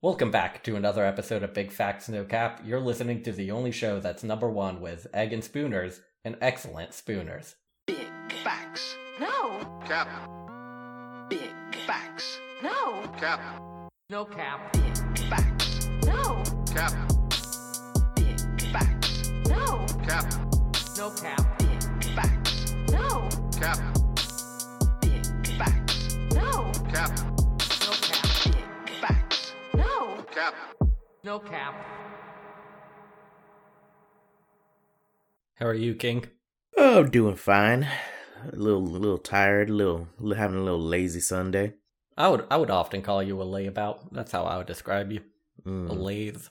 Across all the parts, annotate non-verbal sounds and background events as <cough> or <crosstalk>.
Welcome back to another episode of Big Facts No Cap. You're listening to the only show that's number one with egg and spooners and excellent spooners. Big facts. No, Cap. Big facts. no, Cap. No cap. Big facts. no, Cap. Big facts. no, Cap. Cap. No cap. How are you, King? Oh, doing fine. A little, a little tired. A little, having a little lazy Sunday. I would I would often call you a layabout. That's how I would describe you. A Mm. lathe.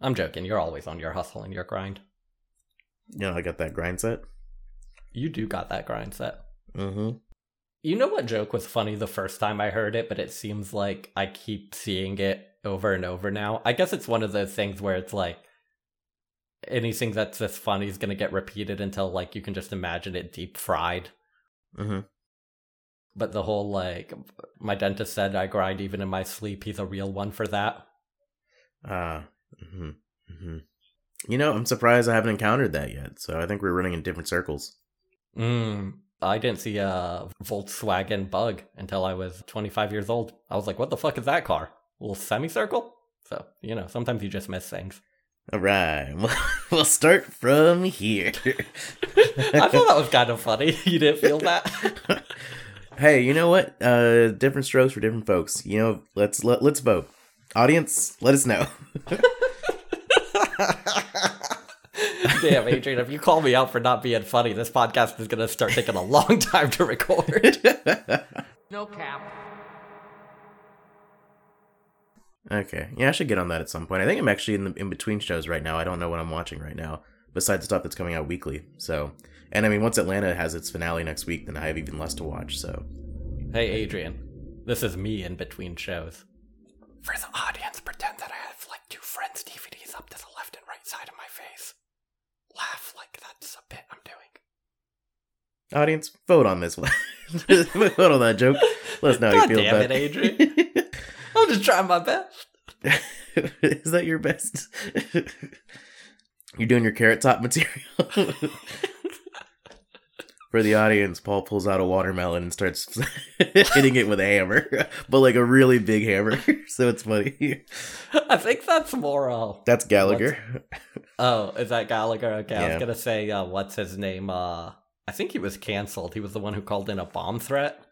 I'm joking. You're always on your hustle and your grind. You know, I got that grind set. You do got that grind set. Mm-hmm. You know what joke was funny the first time I heard it, but it seems like I keep seeing it over and over now. I guess it's one of those things where it's like anything that's this funny is gonna get repeated until like you can just imagine it deep fried. Mm-hmm. But the whole like my dentist said I grind even in my sleep, he's a real one for that. Ah. mm-hmm. Mm-hmm. You know, I'm surprised I haven't encountered that yet. So I think we're running in different circles. Mm, I didn't see a Volkswagen Bug until I was 25 years old. I was like, what the fuck is that car? A little semicircle? So, you know, sometimes you just miss things. All right. <laughs> Well, we'll start from here. <laughs> I thought that was kind of funny. <laughs> You didn't feel that? hey, you know what? Uh, different strokes for different folks. You know, let's let, let's vote. Audience, let us know. Damn, Adrian, if you call me out for not being funny, this podcast is going to start taking a long time to record. no cap. Okay. Yeah, I should get on that at some point. I think I'm actually in the in between shows right now. I don't know what I'm watching right now, besides the stuff that's coming out weekly. So, and I mean, once Atlanta has its finale next week, then I have even less to watch. So, Hey, Adrian, this is me in between shows. For the audience, pretend that I have like two friends' DVDs up to the left and right side of my face. Laugh like that's a bit I'm doing. audience, vote on this one. <laughs> vote on that joke. Let us know how God you feel damn about it, <laughs> Adrian. I'm just trying my best. <laughs> Is that your best? <laughs> You're doing your carrot top material. <laughs> For the audience, Paul pulls out a watermelon and starts hitting it with a hammer, but like a really big hammer. So it's funny. I think that's more. Uh, That's Gallagher. oh, is that Gallagher? Okay, I was gonna say, uh, what's his name? Uh, I think he was canceled. He was the one who called in a bomb threat.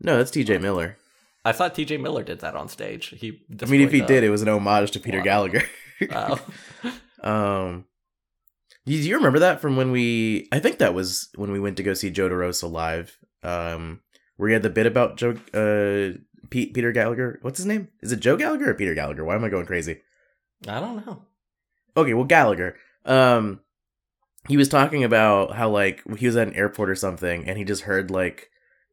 No, that's TJ Miller. I thought T.J. Miller did that on stage. He. I mean, if he did, it was an homage to Peter Wow. Gallagher. <laughs> Oh. <laughs> Um, do you remember that from when we? I think that was when we went to go see Joe DeRosa live. Um, where he had the bit about Joe, uh, Pete, Peter Gallagher. What's his name? Is it Joe Gallagher or Peter Gallagher? Why am I going crazy? I don't know. Okay, well Gallagher. Um, he was talking about how like he was at an airport or something, and he just heard like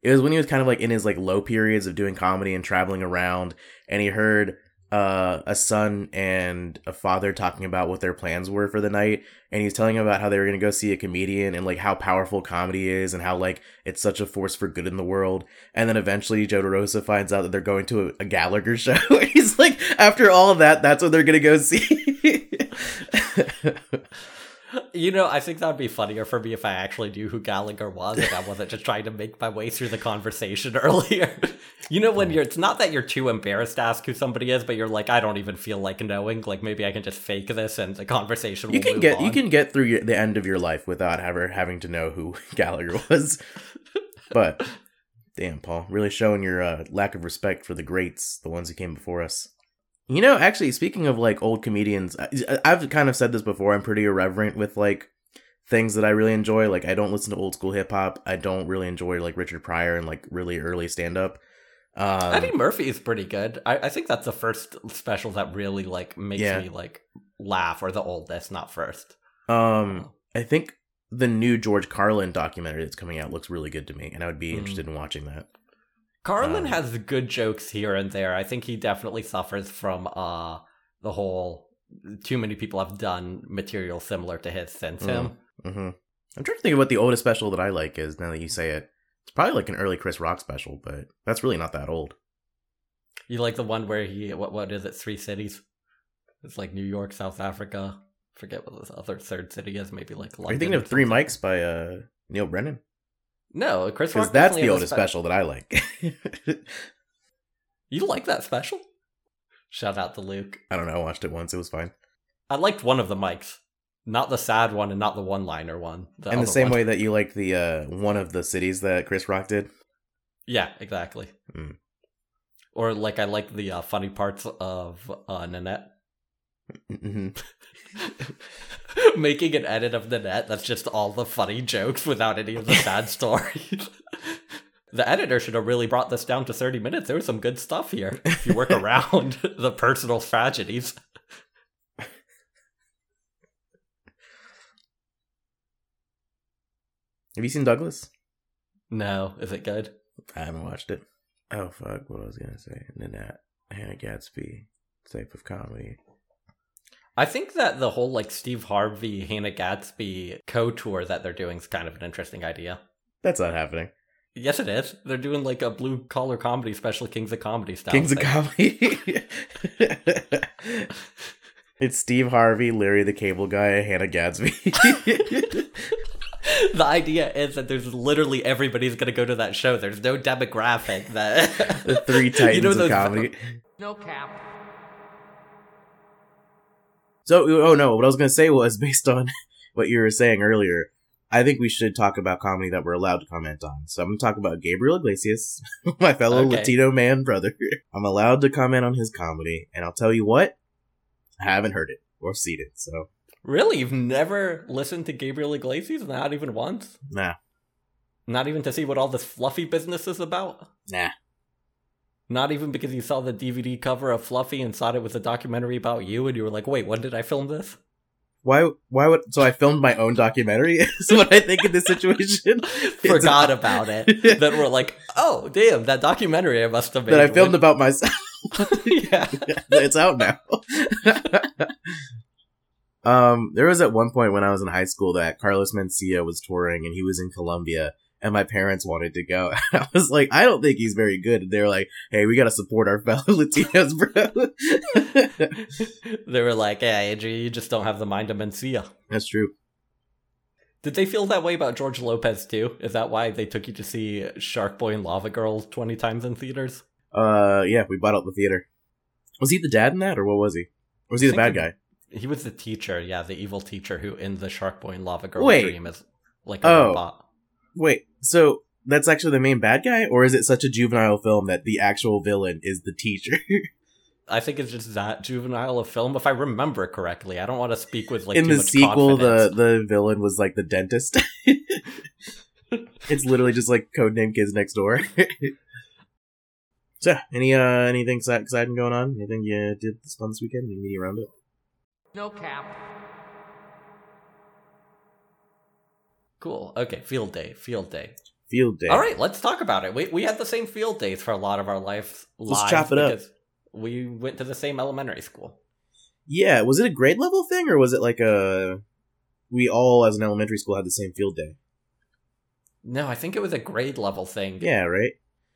it was when he was kind of like in his like low periods of doing comedy and traveling around, and he heard uh a son and a father talking about what their plans were for the night and he's telling about how they were going to go see a comedian and like how powerful comedy is and how like it's such a force for good in the world. And then eventually Joe DeRosa finds out that they're going to a, a Gallagher <laughs> show. He's like after all that that's what they're going to go see <laughs> You know, I think that'd be funnier for me if I actually knew who Gallagher was and I wasn't just trying to make my way through the conversation <laughs> earlier. you know, when you're, it's not that you're too embarrassed to ask who somebody is, but you're like, I don't even feel like knowing. Like maybe I can just fake this and the conversation will you can get you can get through your, the end of your life without ever having to know who <laughs> Gallagher was. but damn, Paul, really showing your uh, lack of respect for the greats, the ones who came before us. You know, actually, speaking of like old comedians, I, I've kind of said this before. I'm pretty irreverent with like things that I really enjoy. Like, I don't listen to old school hip hop. I don't really enjoy like Richard Pryor and like really early stand up. Um, Eddie Murphy is pretty good. I, I think that's the first special that really like makes Yeah. me like laugh, or the oldest, not first. Um, I think the new George Carlin documentary that's coming out looks really good to me, and I would be Hmm. interested in watching that. Carlin Um, has good jokes here and there. I think he definitely suffers from uh the whole too many people have done material similar to his since him. hmm I'm trying to think of what the oldest special that I like is. Now that you say it, it's probably like an early Chris Rock special, but that's really not that old. You like the one where he what what is it? Three cities. It's like New York, South Africa. Forget what the other third city is. Maybe like London. Are you thinking of Three. Mics by uh, Neal Brennan? No, Chris Because Rock. that's the oldest spe- special that I like. <laughs> You like that special? Shout out to Luke. I don't know. I watched it once. It was fine. I liked one of the mics, not the sad one and not the one-liner one. The In the same one. way that you like the uh, one of the cities that Chris Rock did. Yeah, exactly. Mm. Or like I like the uh, funny parts of uh, Nanette. hmm <laughs> Making an edit of the net that's just all the funny jokes without any of the sad <laughs> stories. the editor should have really brought this down to 30 minutes. There was some good stuff here. If you work around <laughs> the personal tragedies. Have you seen Douglas? No, is it good? I haven't watched it. Oh fuck! What I was gonna say. Nanette, Hannah Gadsby type of comedy. I think that the whole like Steve Harvey, Hannah Gadsby co tour that they're doing is kind of an interesting idea. That's not happening. Yes, it is. They're doing like a blue collar comedy special, Kings of Comedy style. Kings of. Comedy. <laughs> it's Steve Harvey, Larry the Cable Guy, Hannah Gadsby. <laughs> the idea is that there's literally everybody's gonna go to that show. There's no demographic that the three titans <laughs> You know of comedy. No cap. So, oh no, what I was gonna say was <laughs> based on what you were saying earlier. I think we should talk about comedy that we're allowed to comment on. So I'm gonna talk about Gabriel Iglesias, <laughs> my fellow Okay. Latino man brother. <laughs> I'm allowed to comment on his comedy, and I'll tell you what, I haven't heard it or seen it. So Really, you've never listened to Gabriel Iglesias? Not even once? nah, Not even to see what all this fluffy business is about? nah. Not even because you saw the DVD cover of Fluffy and thought it was a documentary about you, and you were like, "Wait, when did I film this?" Why? Why would? So I filmed my own documentary. <laughs> is what I think in this situation. <laughs> Forgot about it. <laughs> then we're like, "Oh, damn, that documentary I must have made." that I filmed when- about myself. yeah, it's out now. um, there was at one point when I was in high school that Carlos Mencia was touring and he was in Columbia, and my parents wanted to go. <laughs> I was like, I don't think he's very good. And they're like, Hey, we gotta support our <laughs> fellow Latinos, bro. <laughs> they were like, "Yeah, Andrew, you just don't have the mind of Mencia." That's true. Did they feel that way about George Lopez too? Is that why they took you to see Shark Boy and Lava Girl twenty times in theaters? Uh, yeah, we bought out the theater. Was he the dad in that, or what was he? Or was he the bad think guy? He was the teacher, yeah, the evil teacher who in the Shark Boy and Lava Girl Wait. dream is like a Oh. robot. Wait, so that's actually the main bad guy, or is it such a juvenile film that the actual villain is the teacher? <laughs> I think it's just that juvenile a film, if I remember correctly. I don't want to speak with like in too the much sequel, the confidence. the villain was like the dentist. <laughs> it's literally just like codename Kids Next Door. <laughs> so, any uh anything exciting going on? Anything you did this fun this weekend? Any media around it? No cap. Cool. Okay, field day, field day. Field day. All right, let's talk about it. We we had the same field days for a lot of our lives. Let's chop it up. We went to the same elementary school. Yeah, was it a grade level thing or was it like a we all as an elementary school had the same field day? No, I think it was a grade level thing. Yeah, right.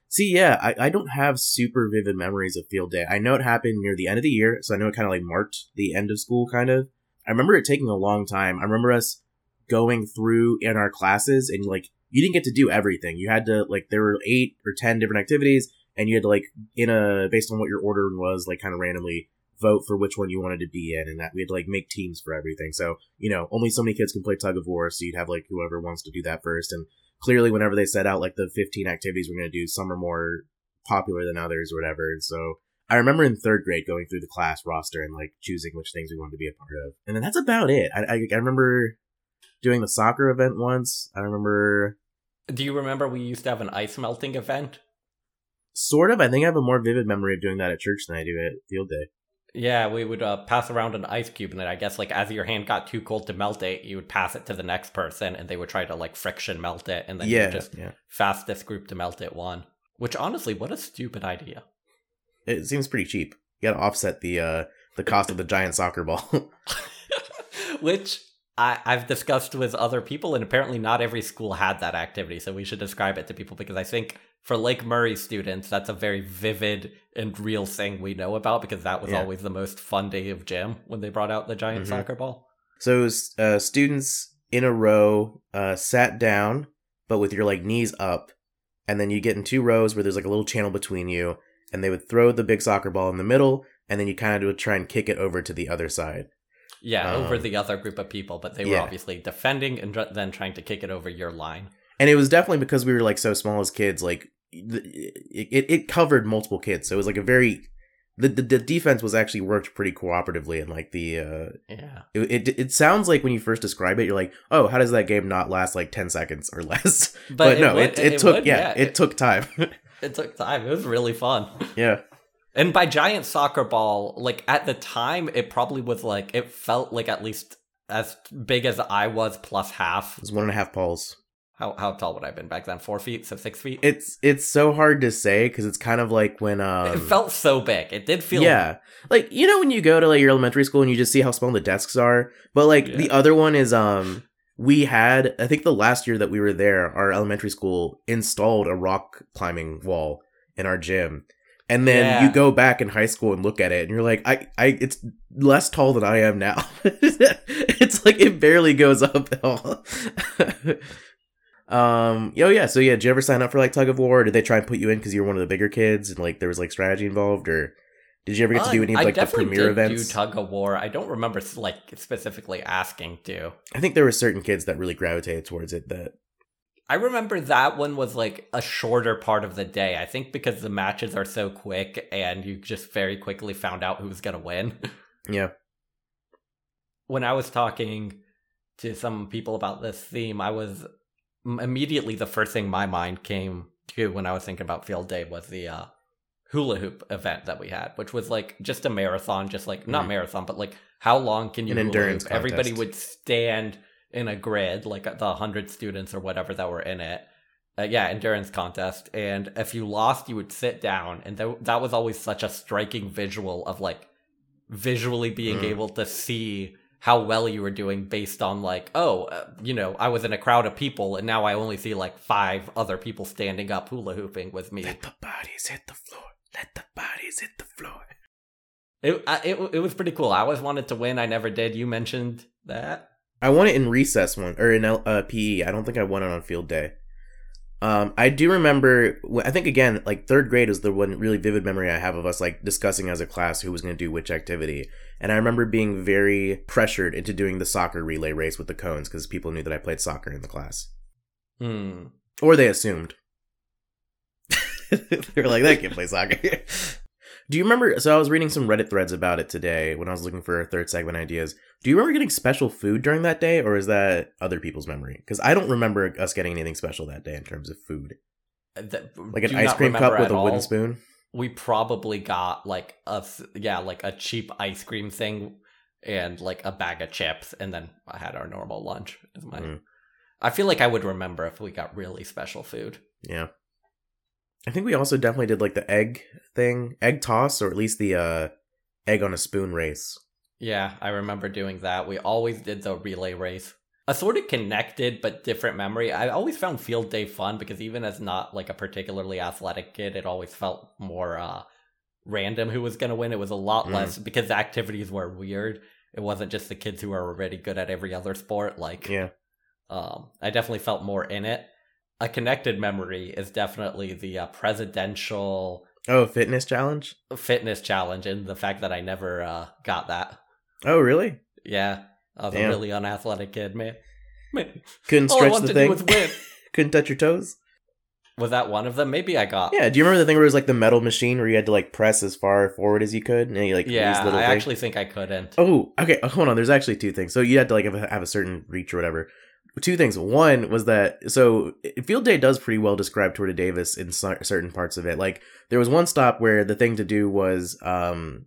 See, yeah, I, I don't have super vivid memories of field day. I know it happened near the end of the year, so I know it kind of like marked the end of school, kind of. I remember it taking a long time. I remember us going through in our classes, and like you didn't get to do everything. You had to like there were eight or ten different activities, and you had to like in a based on what your order was, like kind of randomly vote for which one you wanted to be in, and that we had to like make teams for everything. So you know, only so many kids can play tug of war, so you'd have like whoever wants to do that first, and clearly whenever they set out like the 15 activities we're going to do some are more popular than others or whatever and so i remember in third grade going through the class roster and like choosing which things we wanted to be a part of and then that's about it i, I, I remember doing the soccer event once i remember Do you remember we used to have an ice melting event? sort of i think i have a more vivid memory of doing that at church than i do at field day Yeah, we would uh, pass around an ice cube, and then I guess like as your hand got too cold to melt it, you would pass it to the next person, and they would try to like friction melt it, and then yeah just yeah fastest group to melt it won. Which honestly, what a stupid idea. it seems pretty cheap you gotta offset the uh the cost of the giant soccer ball <laughs> <laughs> Which I, I've discussed with other people, and apparently not every school had that activity. So we should describe it to people because I think for Lake Murray students, that's a very vivid and real thing we know about because that was Yeah. always the most fun day of gym when they brought out the giant Mhm. soccer ball. So uh, students in a row uh, sat down, but with your like knees up, and then you get in two rows where there's like a little channel between you, and they would throw the big soccer ball in the middle, and then you kind of would try and kick it over to the other side. Yeah, over Um, the other group of people, but they were yeah. obviously defending and then trying to kick it over your line. And it was definitely because we were like so small as kids, like it, it, it covered multiple kids, so it was like a very the, the the defense was actually worked pretty cooperatively, and like the uh, Yeah. it, it it sounds like when you first describe it, you're like, oh, how does that game not last like ten seconds or <laughs> less? But, no, would- it, it, took would, yeah, it, took time. <laughs> it took time. It was really fun. yeah. And by giant soccer ball, like at the time, it probably was like it felt like at least as big as I was plus half. It was one and a half balls. How how tall would I have been back then? Four feet, so six feet. It's it's so hard to say because it's kind of like when um it felt so big. It did feel yeah like you know when you go to like your elementary school and you just see how small the desks are but like Yeah. the other one is um we had i think the last year that we were there our elementary school installed a rock climbing wall in our gym and then Yeah. you go back in high school and look at it and you're like i i it's less tall than i am now <laughs> it's like it barely goes up at all <laughs> um oh yeah so yeah did you ever sign up for like tug of war or did they try and put you in because you were one of the bigger kids and like there was like strategy involved or did you ever get to do Uh, any of like the premiere did events Do tug of war. I don't remember like specifically asking to. i think there were certain kids that really gravitated towards it that I remember that one was like a shorter part of the day. I think because the matches are so quick and you just very quickly found out who was going to win. <laughs> yeah when I was talking to some people about this theme, I was immediately the first thing my mind came to when I was thinking about field day was the uh, hula hoop event that we had, which was like just a marathon, just like not Mhm. marathon, but like how long can you An endurance? Everybody would stand in a grid, like the hundred students or whatever that were in it. Uh, yeah, endurance contest, and if you lost, you would sit down, and th- that was always such a striking visual of like visually being Mm. able to see how well you were doing based on like oh uh, you know i was in a crowd of people and now i only see like five other people standing up hula hooping with me. Let the bodies hit the floor. Let the bodies hit the floor. It, I, it it was pretty cool. I always wanted to win. I never did. You mentioned that I won it in recess one or in uh, PE. I don't think I won it on field day. Um, I do remember. I think again, like third grade is the one really vivid memory I have of us like discussing as a class who was going to do which activity. And I remember being very pressured into doing the soccer relay race with the cones because people knew that I played soccer in the class, hmm or they assumed. <laughs> they were like, "That kid play soccer." <laughs> do you remember? So I was reading some Reddit threads about it today when I was looking for third segment ideas. Do you remember getting special food during that day, or is that other people's memory? Because I don't remember us getting anything special that day in terms of food, That- like an ice cream cup with a wooden all. spoon. we probably got like a yeah like a cheap ice cream thing and like a bag of chips and then i had our normal lunch my Mm. i feel like i would remember if we got really special food Yeah, I think we also definitely did like the egg thing, egg toss, or at least the uh, egg on a spoon race. yeah i remember doing that we always did the relay race a sort of connected but different memory i always found field day fun because even as not like a particularly athletic kid it always felt more uh random who was going to win it was a lot Mm. less because the activities were weird it wasn't just the kids who are already good at every other sport like Yeah, um, I definitely felt more in it. A connected memory is definitely the uh, presidential Oh, fitness challenge. fitness challenge, and the fact that I never uh, got that. Oh, really? Yeah, I was Damn. a really unathletic kid, man. man <laughs> Couldn't stretch the thing. <laughs> Couldn't touch your toes. Was that one of them? Maybe I got. Yeah. Do you remember the thing where it was like the metal machine where you had to like press as far forward as you could, and you like yeah. these little I things? actually think I couldn't. Oh, okay. Hold on. There's actually two things. So you had to like have a, have a certain reach or whatever. Two things. One was that so Field Day does pretty well describe Tour de Davis in cer- certain parts of it. Like there was one stop where the thing to do was um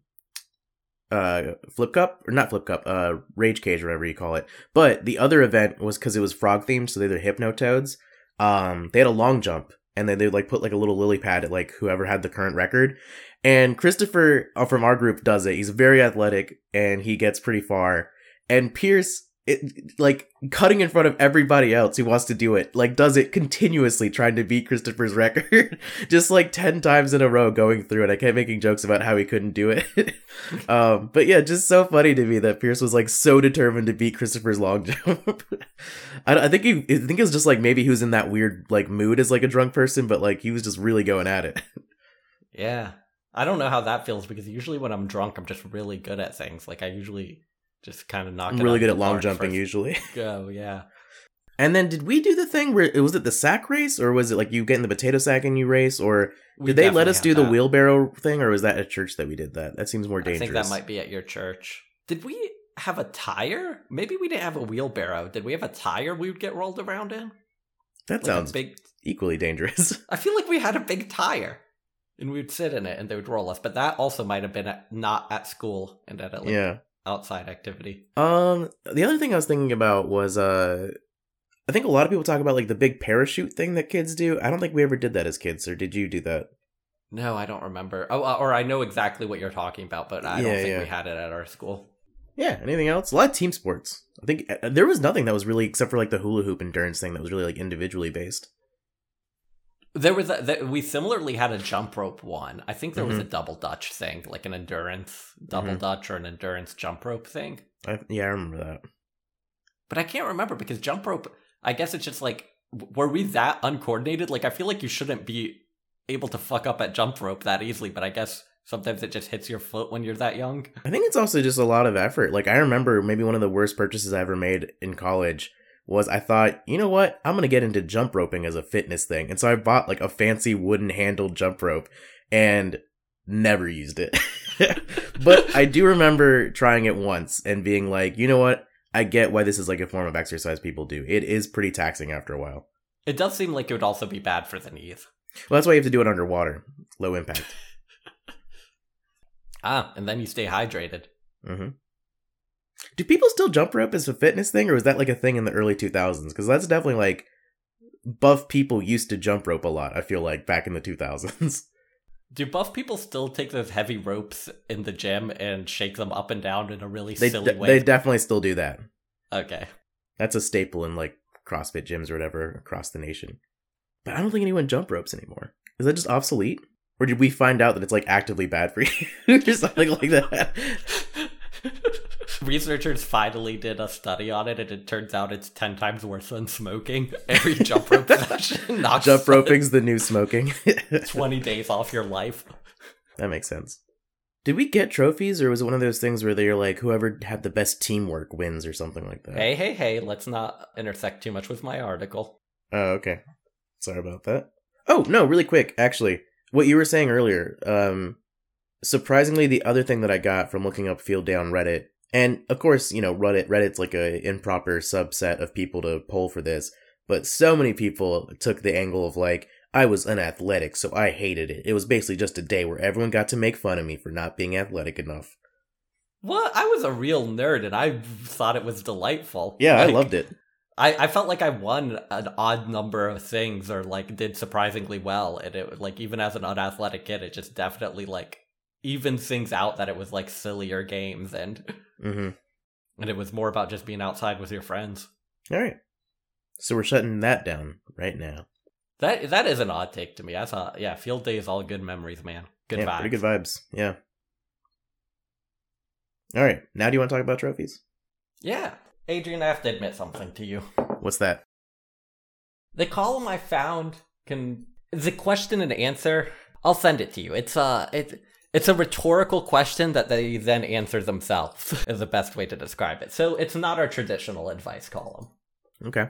uh flip cup or not flip cup uh rage cage whatever you call it. But the other event was because it was frog themed so they're hypno toads. Um they had a long jump and then they would like put like a little lily pad at like whoever had the current record. And christopher uh, from our group does it. He's very athletic and he gets pretty far. And pierce it like cutting in front of everybody else who wants to do it like does it continuously trying to beat christopher's <laughs> record just like 10 times in a row going through it i kept making jokes about how he couldn't do it <laughs> um but yeah just so funny to me that pierce was like so determined to beat christopher's long <laughs> jump I, I think he i think it was just like maybe he was in that weird like mood as like a drunk person but like he was just really going at it Yeah. I don't know how that feels because usually when I'm drunk, I'm just really good at things. Like I usually just kind of knock. i'm really good at long jumping first usually <laughs> <laughs> Go, yeah. And then did we do the thing where it was it the sack race or was it like you get in the potato sack and you race or We did they let us do the that. wheelbarrow thing or was that at church that we did that? That seems more I dangerous. think that might be at your church. Did we have a tire? Maybe we didn't have a wheelbarrow. Did we have a tire we would get rolled around in? that Like sounds big. equally dangerous. <laughs> I feel like we had a big tire, and we would sit in it, and they would roll us. But that also might have been at, not at school and at a yeah. Outside activity. Um the other thing I was thinking about was uh I think a lot of people talk about like the big parachute thing that kids do. I don't think we ever did that as kids, or did you do that? No, I don't remember. Oh, uh, or I know exactly what you're talking about, but I Yeah, don't think yeah. we had it at our school. Yeah, anything else? A lot of team sports. I think uh, there was nothing that was really except for like the hula hoop endurance thing that was really like individually based. There was a, the, we similarly had a jump rope one. I think there was Mhm. a double dutch thing, like an endurance double Mhm. dutch or an endurance jump rope thing. I, yeah, I remember that. But I can't remember because jump rope. I guess it's just like, were we that uncoordinated? Like, I feel like you shouldn't be able to fuck up at jump rope that easily. But I guess sometimes it just hits your foot when you're that young. I think it's also just a lot of effort. Like I remember maybe one of the worst purchases I ever made in college was I thought, you know what? I'm gonna get into jump roping as a fitness thing. And so I bought like a fancy wooden handled jump rope and never used it. <laughs> but I do remember trying it once and being like, you know what? I get why this is like a form of exercise people do. It is pretty taxing after a while. It does seem like it would also be bad for the knees. Well, that's why you have to do it underwater. Low impact. <laughs> Ah, and then you stay hydrated. hmm Do people still jump rope as a fitness thing, or was that like a thing in the early 2000s? Because that's definitely like buff people used to jump rope a lot. I feel like back in the 2000s. <laughs> Do buff people still take those heavy ropes in the gym and shake them up and down in a really they silly de- way? they definitely still do that. okay. That's a staple in like CrossFit gyms or whatever across the nation. But I don't think anyone jump ropes anymore. Is that just obsolete? Or did we find out that it's like actively bad for <laughs> you <laughs> or something like that? Researchers finally did a study on it, and it turns out it's 10 times worse than smoking. <laughs> Every jump rope <laughs> session Jump roping's the new smoking. <laughs> 20 days off your life. That makes sense. Did we get trophies, or was it one of those things where they're like, whoever had the best teamwork wins, or something like that? Hey, hey, hey, let's not intersect too much with my article. Oh, okay. Sorry about that. Oh no, really quick, actually, what you were saying earlier. Um, surprisingly, the other thing that I got from looking up Field Day on Reddit, and of course, you know, Reddit Reddit's like a improper subset of people to poll for this, but so many people took the angle of like, I was unathletic, so I hated it. It was basically just a day where everyone got to make fun of me for not being athletic enough. What? I was a real nerd, and I thought it was delightful. Yeah, I loved it. I, I felt like I won an odd number of things or like did surprisingly well and it like even as an unathletic kid it just definitely like evens things out that it was like sillier games and <laughs> hmm and it was more about just being outside with your friends. All right. So we're shutting that down right now. That that is an odd take to me. I thought yeah, field day is all good memories, man. Good yeah, vibes. pretty good vibes. Yeah. All right. Now, do you want to talk about trophies? Yeah. Adrian, I have to admit something to you. What's that? The column I found can the question and answer. I'll send it to you. It's uh it it's a rhetorical question that they then answer themselves <laughs> is the best way to describe it. So it's not our traditional advice column. Okay.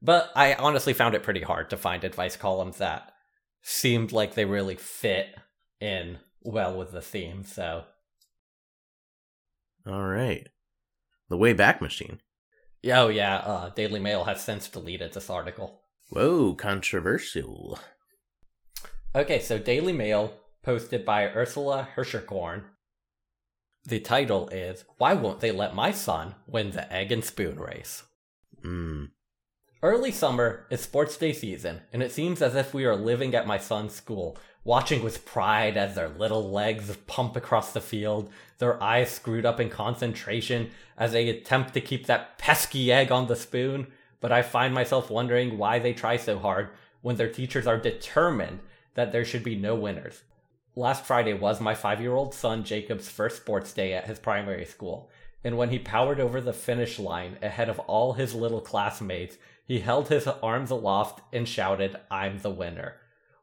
But I honestly found it pretty hard to find advice columns that seemed like they really fit in well with the theme. So All right. The Wayback Machine. oh yeah, uh, Daily Mail has since deleted this article. Whoa, controversial. Okay, so Daily Mail posted by Ursula Hirscherkorn. The title is Why Won't They Let My Son Win the Egg and Spoon Race? Mm. Early summer is sports day season, and it seems as if we are living at my son's school watching with pride as their little legs pump across the field, their eyes screwed up in concentration as they attempt to keep that pesky egg on the spoon. But I find myself wondering why they try so hard when their teachers are determined that there should be no winners. Last Friday was my five year old son Jacob's first sports day at his primary school, and when he powered over the finish line ahead of all his little classmates, he held his arms aloft and shouted, I'm the winner,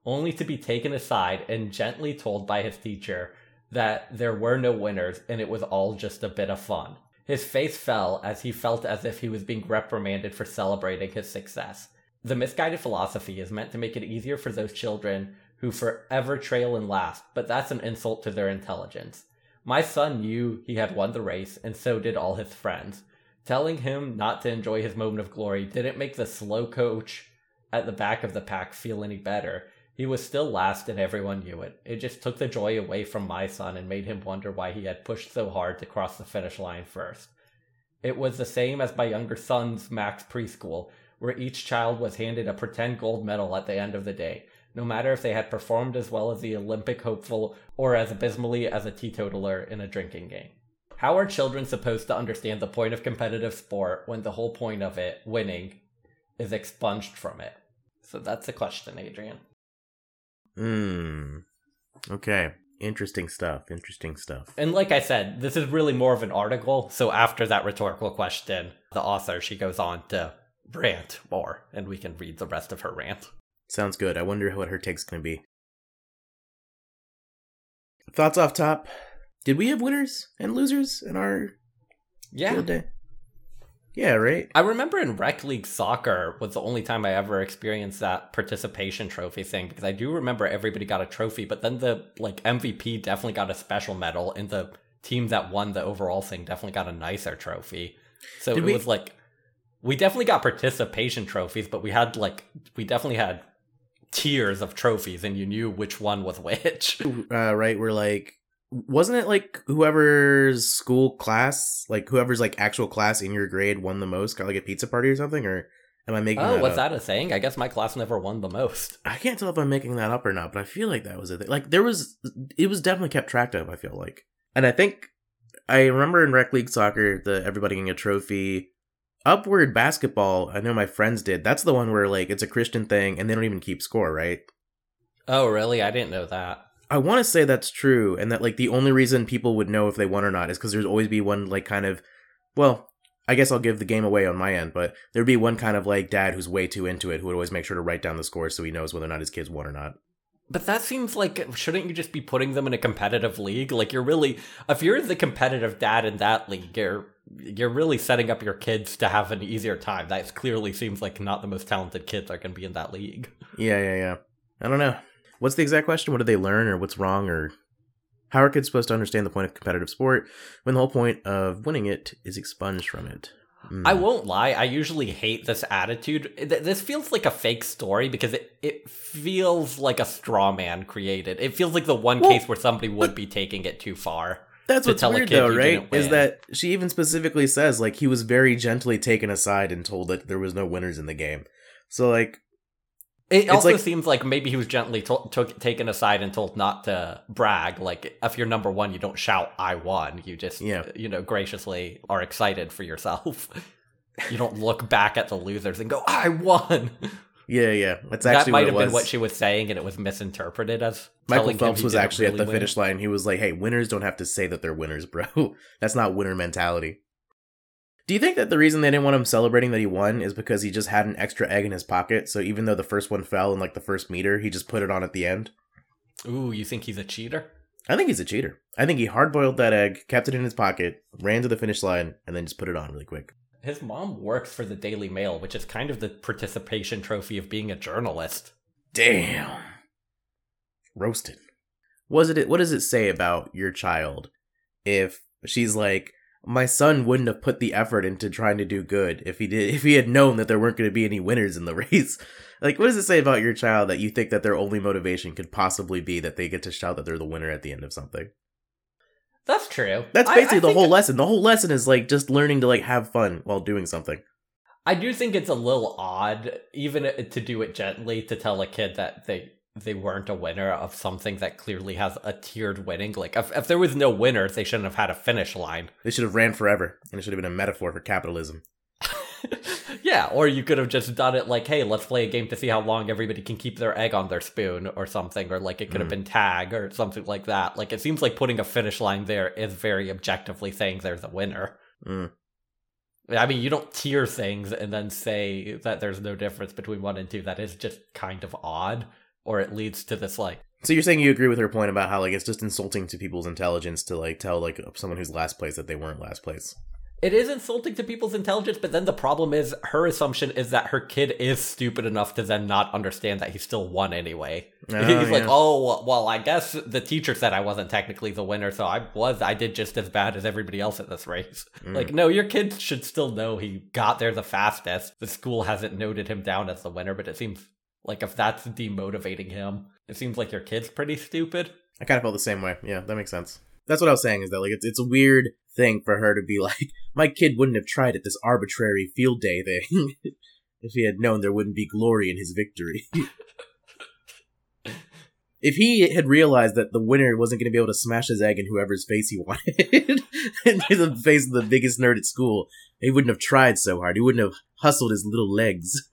only to be taken aside and gently told by his teacher that there were no winners and it was all just a bit of fun. His face fell as he felt as if he was being reprimanded for celebrating his success. The misguided philosophy is meant to make it easier for those children who forever trail in last, but that's an insult to their intelligence. My son knew he had won the race, and so did all his friends. Telling him not to enjoy his moment of glory didn't make the slow coach at the back of the pack feel any better. He was still last, and everyone knew it. It just took the joy away from my son and made him wonder why he had pushed so hard to cross the finish line first. It was the same as my younger son's Max preschool, where each child was handed a pretend gold medal at the end of the day no matter if they had performed as well as the Olympic hopeful or as abysmally as a teetotaler in a drinking game. How are children supposed to understand the point of competitive sport when the whole point of it, winning, is expunged from it? So that's the question, Adrian. Hmm. Okay. Interesting stuff. Interesting stuff. And like I said, this is really more of an article. So after that rhetorical question, the author she goes on to rant more, and we can read the rest of her rant. Sounds good. I wonder what her take's going to be. Thoughts off top. Did we have winners and losers in our yeah. field day? Yeah, right. I remember in rec league soccer was the only time I ever experienced that participation trophy thing because I do remember everybody got a trophy, but then the like MVP definitely got a special medal, and the team that won the overall thing definitely got a nicer trophy. So Did it we... was like we definitely got participation trophies, but we had like we definitely had tiers of trophies and you knew which one was which. <laughs> Uh, right, we're like wasn't it like whoever's school class, like whoever's like actual class in your grade won the most, got like a pizza party or something, or am I making? Oh, that was up? that a thing? I guess my class never won the most. I can't tell if I'm making that up or not, but I feel like that was a thing. Like there was, it was definitely kept track of. I feel like, and I think I remember in rec league soccer, the everybody getting a trophy Upward basketball, I know my friends did. That's the one where like it's a Christian thing and they don't even keep score, right? Oh, really? I didn't know that. I want to say that's true and that like the only reason people would know if they won or not is cuz there's always be one like kind of well, I guess I'll give the game away on my end, but there'd be one kind of like dad who's way too into it who would always make sure to write down the score so he knows whether or not his kids won or not. But that seems like shouldn't you just be putting them in a competitive league? Like you're really if you're the competitive dad in that league, you're you're really setting up your kids to have an easier time. That clearly seems like not the most talented kids are going to be in that league. Yeah, yeah, yeah. I don't know. What's the exact question? What do they learn, or what's wrong, or how are kids supposed to understand the point of competitive sport when the whole point of winning it is expunged from it? Mm. I won't lie. I usually hate this attitude. This feels like a fake story because it, it feels like a straw man created. It feels like the one well, case where somebody would be taking it too far. That's what's weird though, right? Is that she even specifically says like he was very gently taken aside and told that there was no winners in the game. So like it also like, seems like maybe he was gently took taken aside and told not to brag. Like if you're number one, you don't shout "I won." You just, yeah. you know, graciously are excited for yourself. <laughs> you don't look back at the losers and go, "I won." Yeah, yeah. That's actually that might have been what she was saying, and it was misinterpreted as Michael Phelps was actually really at the win. finish line. He was like, "Hey, winners don't have to say that they're winners, bro. <laughs> That's not winner mentality." Do you think that the reason they didn't want him celebrating that he won is because he just had an extra egg in his pocket? So even though the first one fell in like the first meter, he just put it on at the end. Ooh, you think he's a cheater? I think he's a cheater. I think he hard boiled that egg, kept it in his pocket, ran to the finish line, and then just put it on really quick. His mom works for the Daily Mail, which is kind of the participation trophy of being a journalist. Damn. Roasted. Was it what does it say about your child if she's like my son wouldn't have put the effort into trying to do good if he did if he had known that there weren't going to be any winners in the <laughs> race like what does it say about your child that you think that their only motivation could possibly be that they get to shout that they're the winner at the end of something that's true. That's basically I, I the whole lesson. The whole lesson is like just learning to like have fun while doing something. I do think it's a little odd, even uh, to do it gently, to tell a kid that they they weren't a winner of something that clearly has a tiered winning. Like if, if there was no winner, they shouldn't have had a finish line. They should have ran forever, and it should have been a metaphor for capitalism. <laughs> yeah, or you could have just done it like, hey, let's play a game to see how long everybody can keep their egg on their spoon or something, or like it could have Mm. been tag or something like that. Like it seems like putting a finish line there is very objectively saying there's a winner. Mm. I mean, you don't tier things and then say that there's no difference between one and two. That is just kind of odd, or it leads to this like, So you're saying you agree with her point about how like it's just insulting to people's intelligence to like tell like someone who's last place that they weren't last place. it is insulting to people's intelligence. But then the problem is her assumption is that her kid is stupid enough to then not understand that he still won anyway. <laughs> Oh, He's like, oh, well, I guess the teacher said I wasn't technically the winner, so I was. I did just as bad as everybody else at this race. Mm. Like, no, your kid should still know he got there the fastest. The school hasn't noted him down as the winner, but it seems like if that's demotivating him, it seems like your kid's pretty stupid. I kind of felt the same way. Yeah, that makes sense. That's what I was saying is that like it's it's a weird thing for her to be <laughs> like, my kid wouldn't have tried at this arbitrary field day thing <laughs> if he had known there wouldn't be glory in his victory. <laughs> if he had realized that the winner wasn't going to be able to smash his egg in whoever's face he wanted, into the face of the biggest nerd at school, he wouldn't have tried so hard. He wouldn't have hustled his little legs.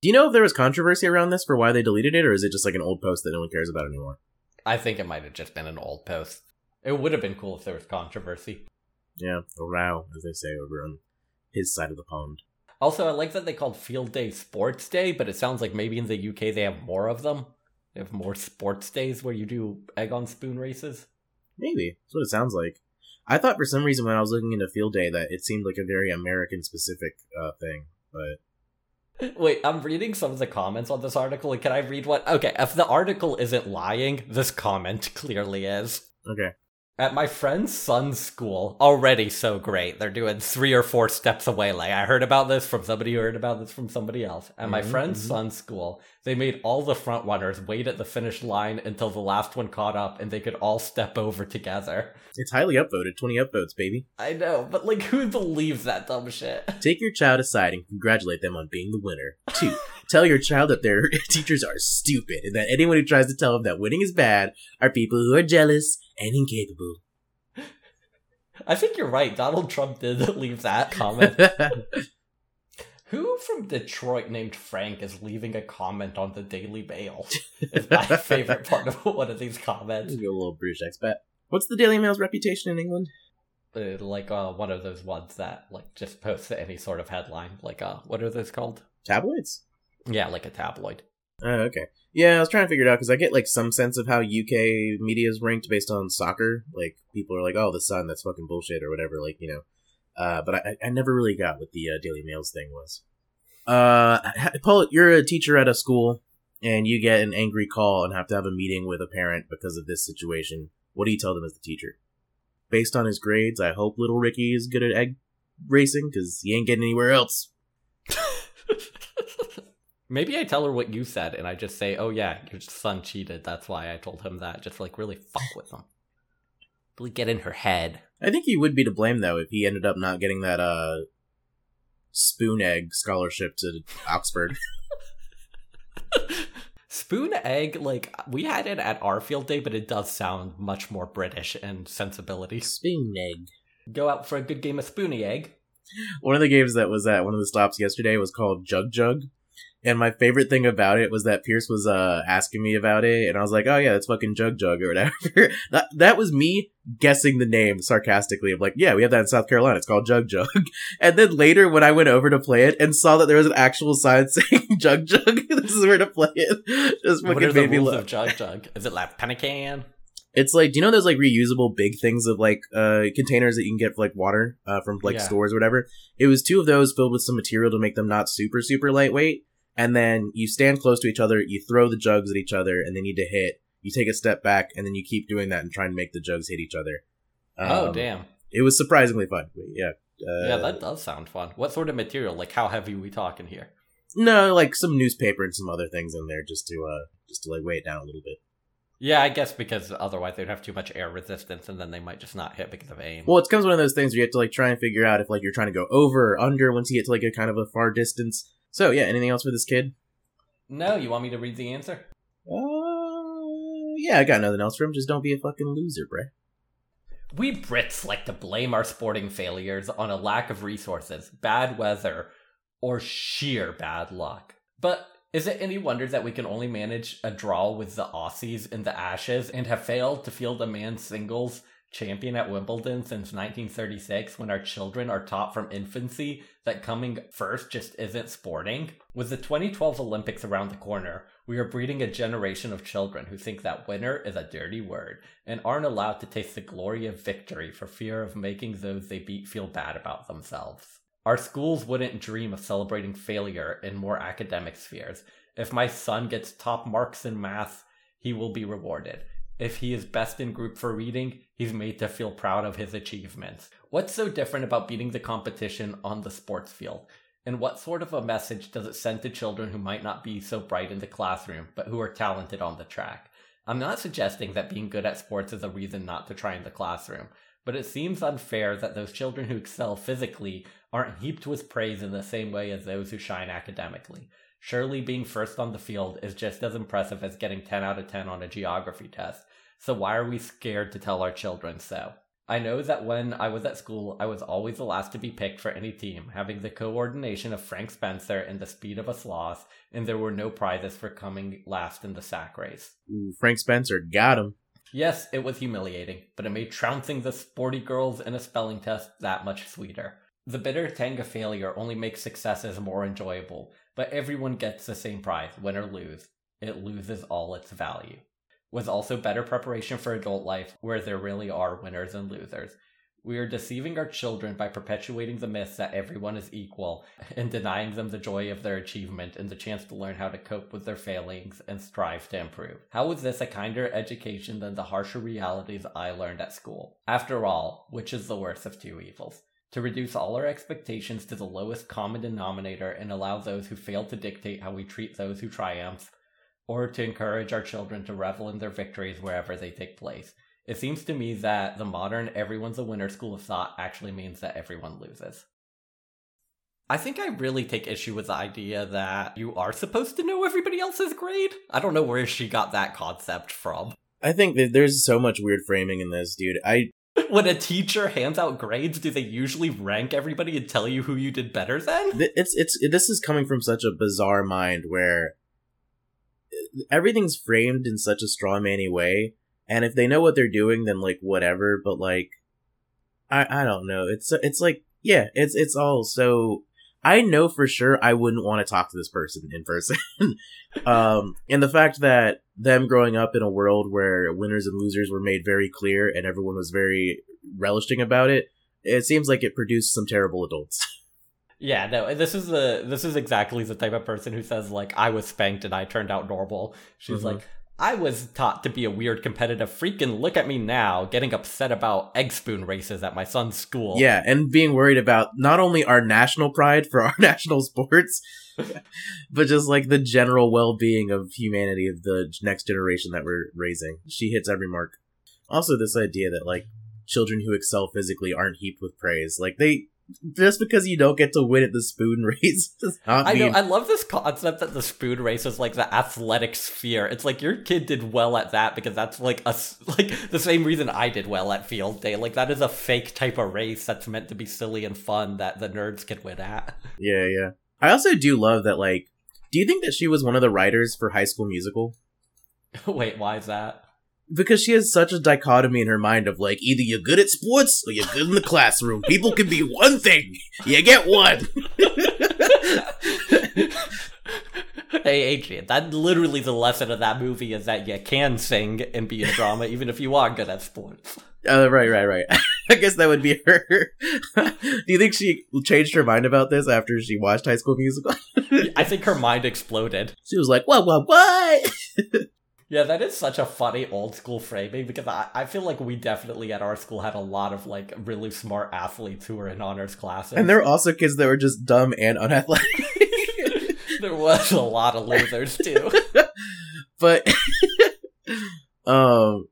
Do you know if there was controversy around this for why they deleted it, or is it just like an old post that no one cares about anymore? I think it might have just been an old post. It would have been cool if there was controversy. Yeah, a row, as they say over on his side of the pond. Also, I like that they called Field Day Sports Day, but it sounds like maybe in the UK they have more of them. They have more sports days where you do egg on spoon races. Maybe that's what it sounds like. I thought for some reason when I was looking into Field Day that it seemed like a very American specific uh, thing, but Wait, I'm reading some of the comments on this article, can I read what? Okay, if the article isn't lying, this comment clearly is. okay. At my friend's son's school, already so great. They're doing three or four steps away. Like, I heard about this from somebody who heard about this from somebody else. At my Mhm, friend's mhm. son's school, they made all the front runners wait at the finish line until the last one caught up and they could all step over together. It's highly upvoted, twenty upvotes, baby. I know, but like, who believes that dumb shit? Take your child aside and congratulate them on being the winner. Two, tell your child that their <laughs> teachers are stupid and that anyone who tries to tell them that winning is bad are people who are jealous and incapable. <laughs> I think you're right. Donald Trump did <laughs> leave that comment. <laughs> Who from Detroit named Frank is leaving a comment on the Daily Mail? Is my favorite part of one of these comments. Let's go a little British expat. What's the Daily Mail's reputation in England? Uh, like uh, one of those ones that like just posts any sort of headline. Like uh, what are those called? Tabloids. Yeah, like a tabloid. Oh, okay. Yeah, I was trying to figure it out because I get like some sense of how UK media is ranked based on soccer. Like people are like, "Oh, the Sun, that's fucking bullshit" or whatever. Like you know. Uh, but I, I never really got what the uh, Daily Mail's thing was. Uh, Paul, you're a teacher at a school, and you get an angry call and have to have a meeting with a parent because of this situation. What do you tell them as the teacher? Based on his grades, I hope little Ricky is good at egg racing because he ain't getting anywhere else. <laughs> Maybe I tell her what you said, and I just say, "Oh yeah, your son cheated. That's why I told him that." Just like really fuck with him. Really get in her head. I think he would be to blame though if he ended up not getting that uh spoon egg scholarship to Oxford. <laughs> Spoon egg, like we had it at our field day, but it does sound much more British in sensibility. spoon egg. Go out for a good game of spoony egg. One of the games that was at one of the stops yesterday was called Jug Jug. And my favorite thing about it was that Pierce was uh asking me about it, and I was like, "Oh yeah, it's fucking Jug Jug or whatever." <laughs> that that was me guessing the name sarcastically of like, "Yeah, we have that in South Carolina. It's called Jug Jug." <laughs> And then later, when I went over to play it and saw that there was an actual sign <laughs> saying Jug Jug, this is where to play it. Just What fucking are the made me rules of Jug Jug? Is it like penny? It's like, do you know those like reusable big things of like uh containers that you can get for like water uh, from like Yeah. stores or whatever? It was two of those filled with some material to make them not super super lightweight, and then you stand close to each other, you throw the jugs at each other, and they need to hit. You take a step back, and then you keep doing that and try and make the jugs hit each other. oh Um, damn. It was surprisingly fun. Yeah. Uh, yeah, that does sound fun. What sort of material? Like how heavy we talking here? no, like some newspaper and some other things in there just to uh just to like weigh it down a little bit. Yeah, I guess because otherwise they'd have too much air resistance and then they might just not hit because of aim. Well, it becomes one of those things where you have to like try and figure out if like you're trying to go over or under once you get to like a kind of a far distance. So yeah, anything else for this kid? no, you want me to read the answer? Uh, yeah, I got nothing else for him. Just don't be a fucking loser, bruh. We Brits like to blame our sporting failures on a lack of resources, bad weather, or sheer bad luck. But is it any wonder that we can only manage a draw with the Aussies in the Ashes and have failed to field a men's singles champion at Wimbledon since 1936 when our children are taught from infancy that coming first just isn't sporting? With the 2012 Olympics around the corner, we are breeding a generation of children who think that winner is a dirty word and aren't allowed to taste the glory of victory for fear of making those they beat feel bad about themselves. Our schools wouldn't dream of celebrating failure in more academic spheres. If my son gets top marks in math, he will be rewarded. If he is best in group for reading, he's made to feel proud of his achievements. What's so different about beating the competition on the sports field? And what sort of a message does it send to children who might not be so bright in the classroom, but who are talented on the track? I'm not suggesting that being good at sports is a reason not to try in the classroom, but it seems unfair that those children who excel physically aren't heaped with praise in the same way as those who shine academically. Surely being first on the field is just as impressive as getting 10 out of 10 on a geography test, so why are we scared to tell our children so? I know that when I was at school, I was always the last to be picked for any team, having the coordination of Frank Spencer and the speed of a sloth, and there were no prizes for coming last in the sack race. Ooh, Frank Spencer got him. Yes, it was humiliating, but it made trouncing the sporty girls in a spelling test that much sweeter. The bitter tang of failure only makes successes more enjoyable, but everyone gets the same prize, win or lose. It loses all its value was also better preparation for adult life, where there really are winners and losers. We are deceiving our children by perpetuating the myth that everyone is equal <laughs> and denying them the joy of their achievement and the chance to learn how to cope with their failings and strive to improve. How is this a kinder education than the harsher realities I learned at school? After all, which is the worst of two evils? To reduce all our expectations to the lowest common denominator and allow those who fail to dictate how we treat those who triumph or to encourage our children to revel in their victories wherever they take place. It seems to me that the modern everyone's a winner school of thought actually means that everyone loses. I think I really take issue with the idea that you are supposed to know everybody else's grade. I don't know where she got that concept from. I think that there's so much weird framing in this, dude. I <laughs> when a teacher hands out grades, do they usually rank everybody and tell you who you did better than? It's it's this is coming from such a bizarre mind where everything's framed in such a straw manny way, and if they know what they're doing, then like whatever. But like, I I don't know. It's it's like yeah, it's it's all so. I know for sure I wouldn't want to talk to this person in person. <laughs> um, and the fact that them growing up in a world where winners and losers were made very clear and everyone was very relishing about it, it seems like it produced some terrible adults. <laughs> Yeah, no, this is the this is exactly the type of person who says like I was spanked and I turned out normal. She's mm-hmm. like I was taught to be a weird competitive freak and look at me now getting upset about egg spoon races at my son's school. Yeah, and being worried about not only our national pride for our <laughs> national sports, but just like the general well-being of humanity of the next generation that we're raising. She hits every mark. Also this idea that like children who excel physically aren't heaped with praise. Like they just because you don't get to win at the spoon <laughs> race not I mean... know. I love this concept that the spoon race is like the athletic sphere. It's like your kid did well at that because that's like a <laughs> like the same reason I did well at field day. Like that is a fake type of race that's meant to be silly and fun that the nerds can win at. <laughs> Yeah, yeah. I also do love that. Like, do you think that she was one of the writers for High School Musical? Wait, why is that? Because she has such a dichotomy in her mind of like either you're good at sports or you're good in the classroom. People can be one thing. You get one. <laughs> hey Adrian, that literally the lesson of that movie is that you can sing and be in drama even if you are good at sports. Uh, right, right, right. <laughs> I guess that would be her. <laughs> Do you think she changed her mind about this after she watched High School Musical? I think her mind exploded. She was like, "What? What? What?" Yeah, that is such a funny old school framing because I, I feel like we definitely at our school had a lot of like really smart athletes who were in honors classes. And there were also kids that were just dumb and unathletic. <laughs> there was a lot of losers too. <laughs> but <laughs> um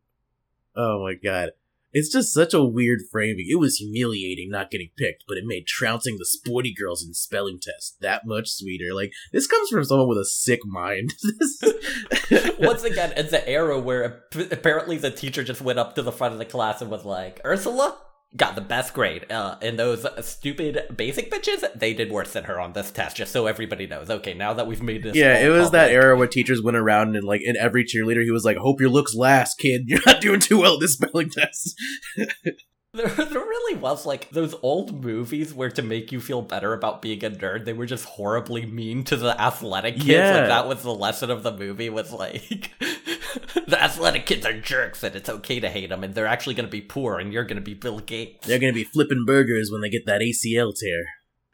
oh my god. It's just such a weird framing. It was humiliating not getting picked, but it made trouncing the sporty girls in spelling tests that much sweeter. Like this comes from someone with a sick mind. <laughs> <laughs> Once again, it's an era where apparently the teacher just went up to the front of the class and was like, "Ursula, got the best grade. Uh, and those stupid basic bitches, they did worse than her on this test, just so everybody knows. Okay, now that we've made this. Yeah, it was public, that era where teachers went around and like in every cheerleader, he was like, "Hope your looks last, kid. <laughs> You're not doing too well at this spelling test." <laughs> There, there really was like those old movies where to make you feel better about being a nerd, they were just horribly mean to the athletic kids. Yeah. Like that was the lesson of the movie. Was like <laughs> <laughs> the athletic kids are jerks, and it's okay to hate them, and they're actually going to be poor, and you're going to be Bill Gates. They're gonna be flipping burgers when they get that ACL tear.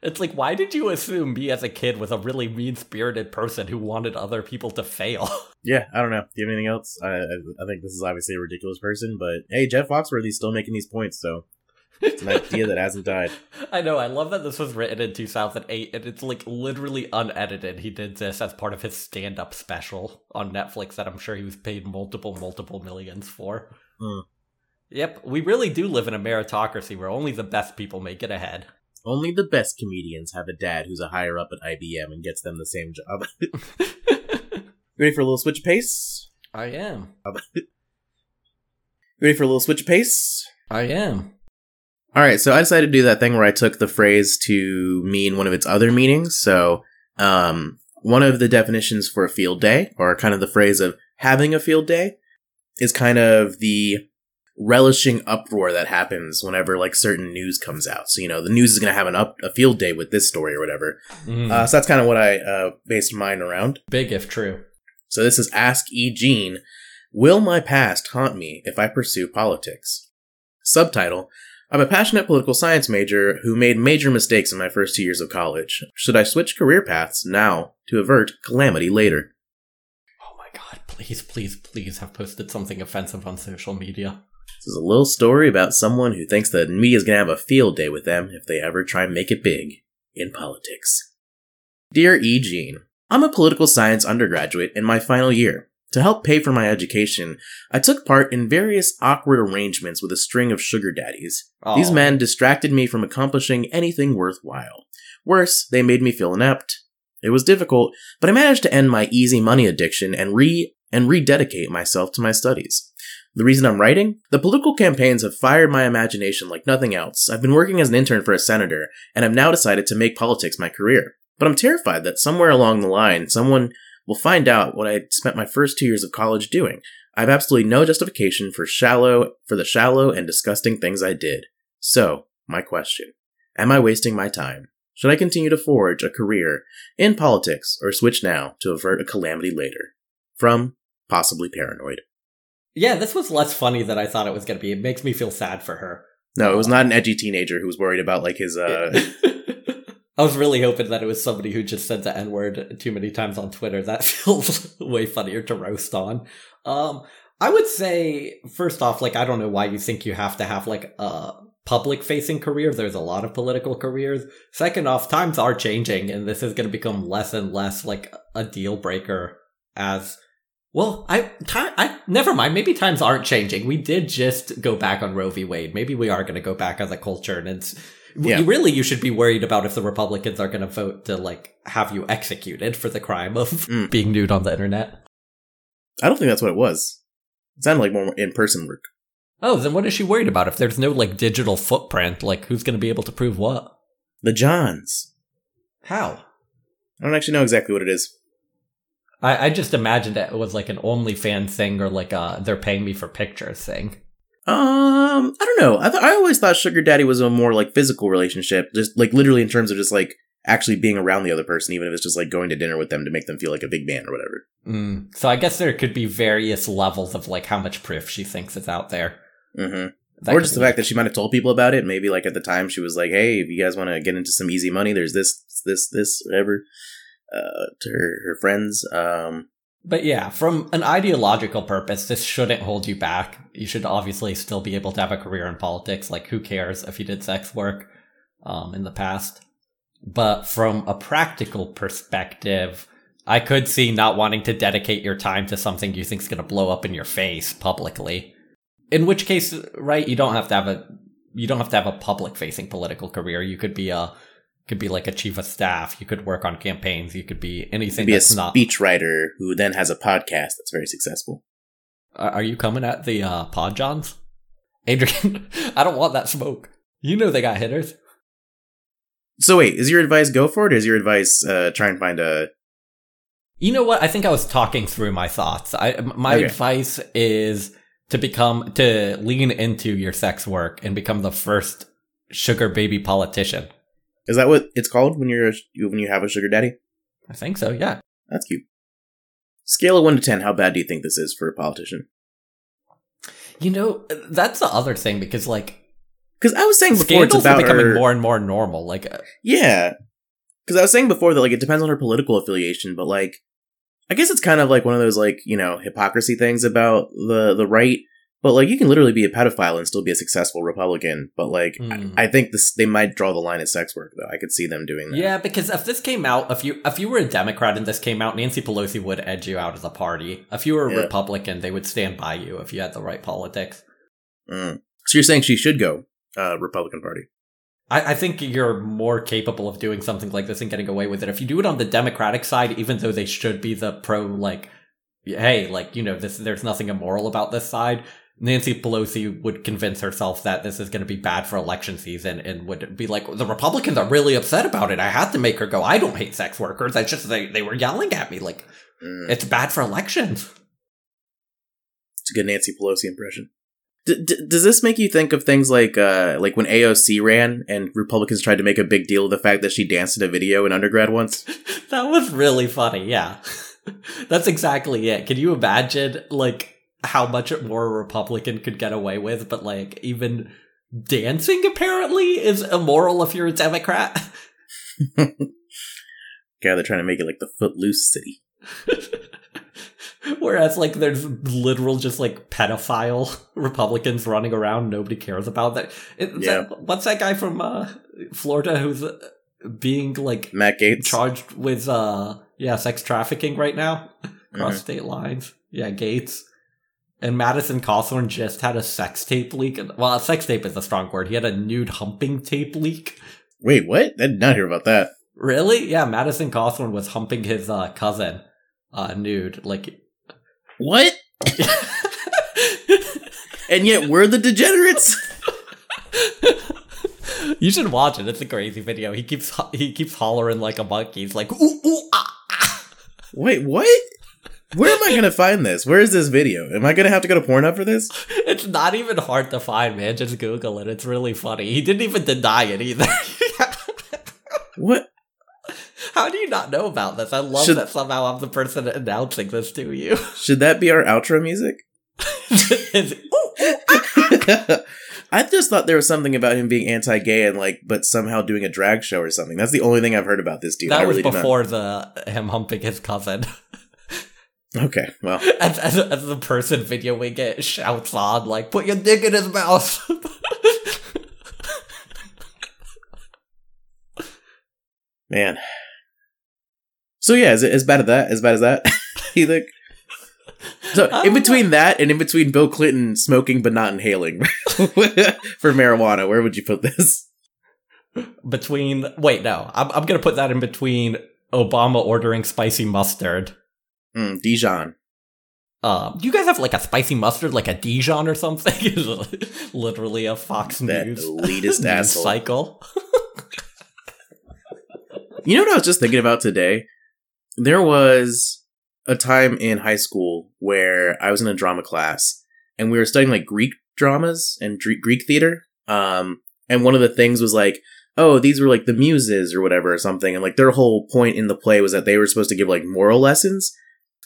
It's like, why did you assume me as a kid was a really mean spirited person who wanted other people to fail? <laughs> Yeah, I don't know. Do you have anything else? I, I I think this is obviously a ridiculous person, but hey, Jeff Foxworthy's still making these points, so it's an idea that hasn't died. <laughs> I know, I love that this was written in 2008 and it's like literally unedited. He did this as part of his stand up special on Netflix that I'm sure he was paid multiple, multiple millions for. Hmm. Yep, we really do live in a meritocracy where only the best people make it ahead. Only the best comedians have a dad who's a higher up at IBM and gets them the same job. <laughs> <laughs> Ready for a little switch pace? I am. Ready for a little switch pace? I am. All right, so I decided to do that thing where I took the phrase to mean one of its other meanings. So, um, one of the definitions for a field day, or kind of the phrase of having a field day, is kind of the relishing uproar that happens whenever like certain news comes out. So, you know, the news is going to have an up a field day with this story or whatever. Mm, Uh, so that's kind of what I uh, based mine around. big if true. So this is Ask E. Jean. Will my past haunt me if I pursue politics? Subtitle I'm a passionate political science major who made major mistakes in my first two years of college. Should I switch career paths now to avert calamity later? Oh my god, please, please, please have posted something offensive on social media. This is a little story about someone who thinks that me is going to have a field day with them if they ever try and make it big in politics. Dear E. Jean, I'm a political science undergraduate in my final year. To help pay for my education, I took part in various awkward arrangements with a string of sugar daddies. These men distracted me from accomplishing anything worthwhile. Worse, they made me feel inept. It was difficult, but I managed to end my easy money addiction and re and rededicate myself to my studies. The reason I'm writing? The political campaigns have fired my imagination like nothing else. I've been working as an intern for a senator, and I've now decided to make politics my career. But I'm terrified that somewhere along the line, someone will find out what I spent my first two years of college doing. I have absolutely no justification for shallow for the shallow and disgusting things I did. So, my question. Am I wasting my time? Should I continue to forge a career in politics or switch now to avert a calamity later? From possibly paranoid. Yeah, this was less funny than I thought it was going to be. It makes me feel sad for her. No, it was not an edgy teenager who was worried about like his uh <laughs> I was really hoping that it was somebody who just said the N word too many times on Twitter. That <laughs> feels way funnier to roast on. Um, I would say, first off, like, I don't know why you think you have to have like a public facing career. There's a lot of political careers. Second off, times are changing and this is going to become less and less like a deal breaker as well, I, time, I, never mind. Maybe times aren't changing. We did just go back on Roe v. Wade. Maybe we are going to go back as a culture and it's, Yeah. you really, you should be worried about if the Republicans are going to vote to like have you executed for the crime of Mm. being nude on the internet. I don't think that's what it was. It sounded like more in person work. Oh, then what is she worried about? If there's no like digital footprint, like who's going to be able to prove what? The Johns. How? I don't actually know exactly what it is. I, I just imagined it was like an OnlyFans thing or like uh they're paying me for pictures thing. Um, I don't know. I th- I always thought sugar daddy was a more like physical relationship, just like literally in terms of just like actually being around the other person, even if it's just like going to dinner with them to make them feel like a big man or whatever. Mm. So I guess there could be various levels of like how much proof she thinks is out there. Mm-hmm. That or just the fact that she might have told people about it. Maybe like at the time she was like, "Hey, if you guys want to get into some easy money, there's this, this, this, whatever." Uh, to her, her friends. Um, But yeah, from an ideological purpose, this shouldn't hold you back. You should obviously still be able to have a career in politics. Like, who cares if you did sex work um, in the past? But from a practical perspective, I could see not wanting to dedicate your time to something you think is going to blow up in your face publicly. in which case, right, you don't have to have a you don't have to have a public facing political career. You could be a could be like a chief of staff. You could work on campaigns. You could be anything Be a that's not. speechwriter who then has a podcast that's very successful. Are you coming at the uh, Pod Johns? Adrian, <laughs> I don't want that smoke. You know they got hitters. So wait, is your advice go for it? Or is your advice uh, try and find a? You know what? I think I was talking through my thoughts. I my Okay. advice is to become to lean into your sex work and become the first sugar baby politician. Is that what it's called when you're a, when you have a sugar daddy? I think so. Yeah. That's cute. Scale of one to ten, how bad do you think this is for a politician? You know that's the other thing because like Because I was saying before it's are about becoming her. more and more normal. Like uh, Yeah. Because I was saying before that like it depends on her political affiliation, but like I guess it's kind of like one of those like you know hypocrisy things about the the right. But like you can literally be a pedophile and still be a successful Republican. But like Hmm. I, I think this they might draw the line at sex work though. I could see them doing that. Yeah, because if this came out, if you if you were a Democrat and this came out, Nancy Pelosi would edge you out of the party. If you were a Yeah. Republican, they would stand by you if you had the right politics. Mm. So you're saying she should go uh, Republican Party? I, I think you're more capable of doing something like this and getting away with it. If you do it on the Democratic side, even though they should be the pro, like, hey, like you know, this there's nothing immoral about this side. Nancy Pelosi would convince herself that this is going to be bad for election season and would be like, the Republicans are really upset about it. I had to make her go. I don't hate sex workers. I just they, they were yelling at me. Like, Mm. it's bad for elections. It's a good Nancy Pelosi impression. D- d- does this make you think of things like uh, like when AOC ran and Republicans tried to make a big deal of the fact that she danced in a video in undergrad once? <laughs> That was really funny. Yeah. <laughs> That's exactly it. Can you imagine, like, how much more a Republican could get away with? But, like, even dancing apparently is immoral if you're a Democrat. <laughs> Yeah, they're trying to make it like the footloose city. <laughs> Whereas, like, there's literal just like pedophile <laughs> Republicans running around. Nobody cares about that. It- Yeah. that- what's that guy from uh, Florida who's uh, being like Matt Gaetz. charged with uh yeah sex trafficking right now across Mhm. state lines? Yeah, Gaetz. And Madison Cawthorn just had a sex tape leak. Well, a sex tape is a strong word. He had a nude humping tape leak. Wait, what? I did not hear about that. Really? Yeah, Madison Cawthorn was humping his uh, cousin uh, nude. Like, What? <laughs> And yet we're the degenerates. you should watch it. It's a crazy video. He keeps he keeps hollering like a monkey. He's like, ooh, ooh, ah, ah. Wait, what? Where am I gonna find this? Where is this video? Am I gonna have to go to Pornhub for this? <laughs> It's not even hard to find, man. Just Google it. It's really funny. He didn't even deny it either. <laughs> What? How do you not know about this? I love Should- that somehow I'm the person announcing this to you. <laughs> Should that be our outro music? It's- ooh, ooh. I just thought there was something about him being anti-gay and like, but somehow doing a drag show or something. That's the only thing I've heard about this dude. I that was really do before the him humping his cousin. Okay, well, As, as, as the person videoing it shouts on, like, put your dick in his mouth. <laughs> man. So yeah, is it as bad as that? As bad as that? <laughs> you think? So in between that and in between Bill Clinton smoking but not inhaling <laughs> for marijuana, where would you put this? between, wait, no, I'm, I'm gonna put that in between Obama ordering spicy mustard. Mm, Dijon. Um, do you guys have like a spicy mustard, like a Dijon or something? <laughs> Literally a Fox That News elitist <laughs> asshole. cycle. <laughs> You know what I was just thinking about today? There was a time in high school where I was in a drama class and we were studying like Greek dramas and Greek theater. Um, and one of the things was like, oh, these were like the muses or whatever or something. And like their whole point in the play was that they were supposed to give like moral lessons.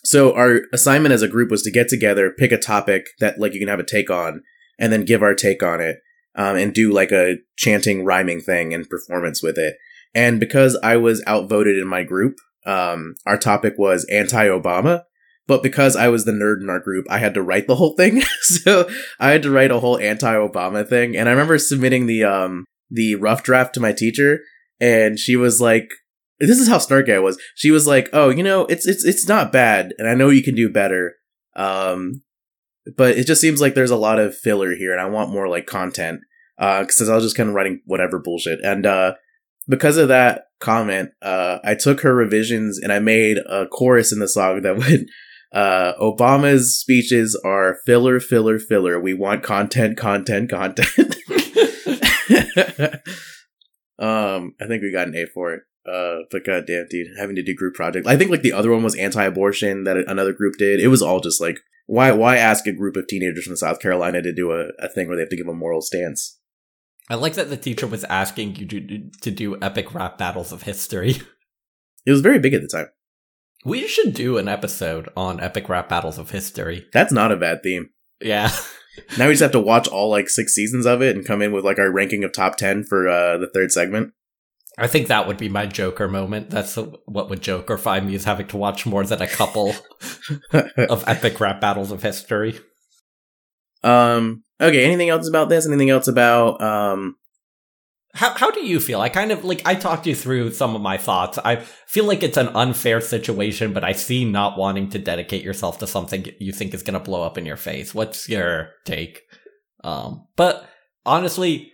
So our assignment as a group was to get together, pick a topic that like you can have a take on, and then give our take on it, um, and do like a chanting, rhyming thing and performance with it. And because I was outvoted in my group, um, our topic was anti-Obama. But because I was the nerd in our group, I had to write the whole thing. <laughs> so I had to write a whole anti-Obama thing. And I remember submitting the um the rough draft to my teacher, and she was like, "This is how snarky I was." She was like, "Oh, you know, it's it's it's not bad, and I know you can do better. Um, but it just seems like there's a lot of filler here, and I want more like content. Uh, because I was just kind of writing whatever bullshit, and uh, because of that comment, uh, I took her revisions and I made a chorus in the song that <laughs> would. Uh, Obama's speeches are filler, filler, filler. We want content, content, content. <laughs> <laughs> um, I think we got an A for it. Uh, but goddamn, dude, having to do group project. I think like the other one was anti-abortion that another group did. It was all just like, why, why ask a group of teenagers from South Carolina to do a, a thing where they have to give a moral stance? I like that the teacher was asking you to, to do epic rap battles of history. <laughs> It was very big at the time. We should do an episode on epic rap battles of history. That's not a bad theme. Yeah. <laughs> Now we just have to watch all like six seasons of it and come in with like our ranking of top 10 for uh, the third segment. I think that would be my Joker moment. That's what would Joker find me is having to watch more than a couple <laughs> of epic rap battles of history. Um. Okay. Anything else about this? Anything else about um? How how do you feel? I kind of like I talked you through some of my thoughts. I feel like it's an unfair situation, but I see not wanting to dedicate yourself to something you think is going to blow up in your face. What's your take? Um. But honestly,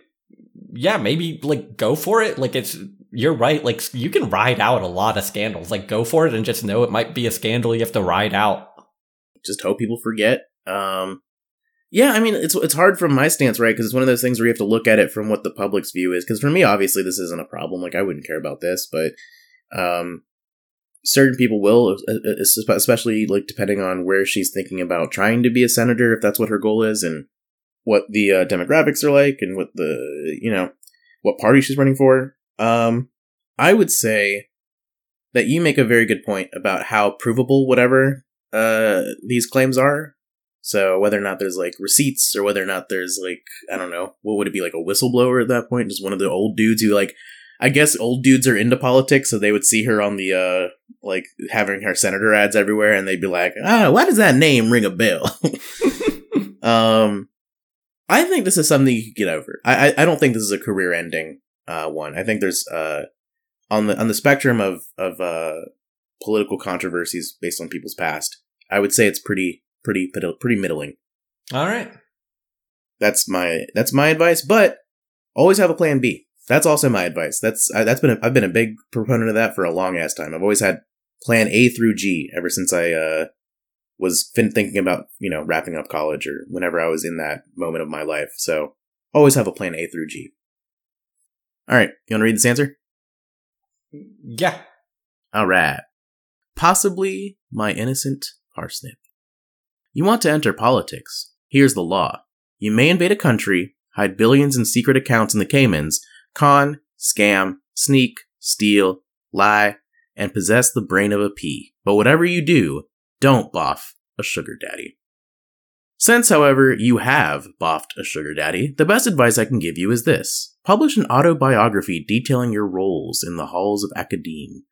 yeah, maybe like go for it. Like it's you're right. Like you can ride out a lot of scandals. Like go for it and just know it might be a scandal you have to ride out. Just hope people forget. Um, yeah, I mean it's it's hard from my stance, right? Because it's one of those things where you have to look at it from what the public's view is. Because for me, obviously, this isn't a problem. Like I wouldn't care about this, but um, certain people will, especially like depending on where she's thinking about trying to be a senator, if that's what her goal is, and what the uh, demographics are like and what the you know what party she's running for. Um, I would say that you make a very good point about how provable whatever uh, these claims are. So whether or not there's like receipts or whether or not there's like I don't know what would it be like a whistleblower at that point, just one of the old dudes who like I guess old dudes are into politics, so they would see her on the uh like having her senator ads everywhere, and they'd be like, ah, why does that name ring a bell? <laughs> um, I think this is something you could get over. I, I, I don't think this is a career ending uh, one. I think there's uh, on the on the spectrum of of uh, political controversies based on people's past. I would say it's pretty pretty pretty middling. All right, that's my that's my advice. But always have a plan B. That's also my advice. That's I, that's been a, I've been a big proponent of that for a long ass time. I've always had plan A through G ever since I uh, was fin- thinking about you know wrapping up college or whenever I was in that moment of my life. So always have a plan A through G. All right, you want to read this answer? Yeah. All right. Possibly my innocent parsnip. You want to enter politics. Here's the law. You may invade a country, hide billions in secret accounts in the Caymans, con, scam, sneak, steal, lie, and possess the brain of a pea. But whatever you do, don't boff a sugar daddy. Since, however, you have boffed a sugar daddy, the best advice I can give you is this. Publish an autobiography detailing your roles in the halls of academe.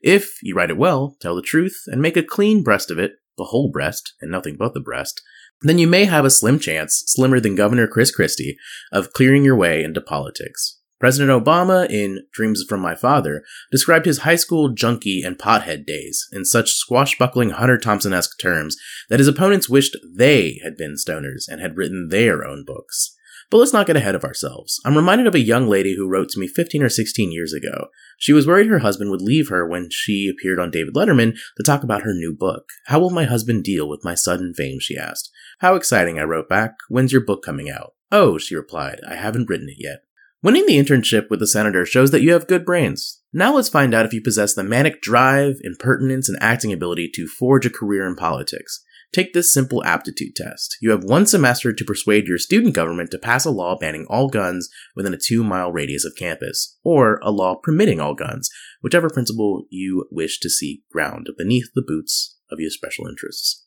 If you write it well, tell the truth, and make a clean breast of it, the whole breast, and nothing but the breast, then you may have a slim chance, slimmer than Governor Chris Christie, of clearing your way into politics. President Obama, in Dreams from My Father, described his high school junkie and pothead days in such swashbuckling Hunter Thompson esque terms that his opponents wished they had been stoners and had written their own books. But let's not get ahead of ourselves. I'm reminded of a young lady who wrote to me 15 or 16 years ago. She was worried her husband would leave her when she appeared on David Letterman to talk about her new book. How will my husband deal with my sudden fame? she asked. How exciting, I wrote back. When's your book coming out? Oh, she replied, I haven't written it yet. Winning the internship with the senator shows that you have good brains. Now let's find out if you possess the manic drive, impertinence, and acting ability to forge a career in politics. Take this simple aptitude test. You have one semester to persuade your student government to pass a law banning all guns within a two mile radius of campus, or a law permitting all guns, whichever principle you wish to see ground beneath the boots of your special interests.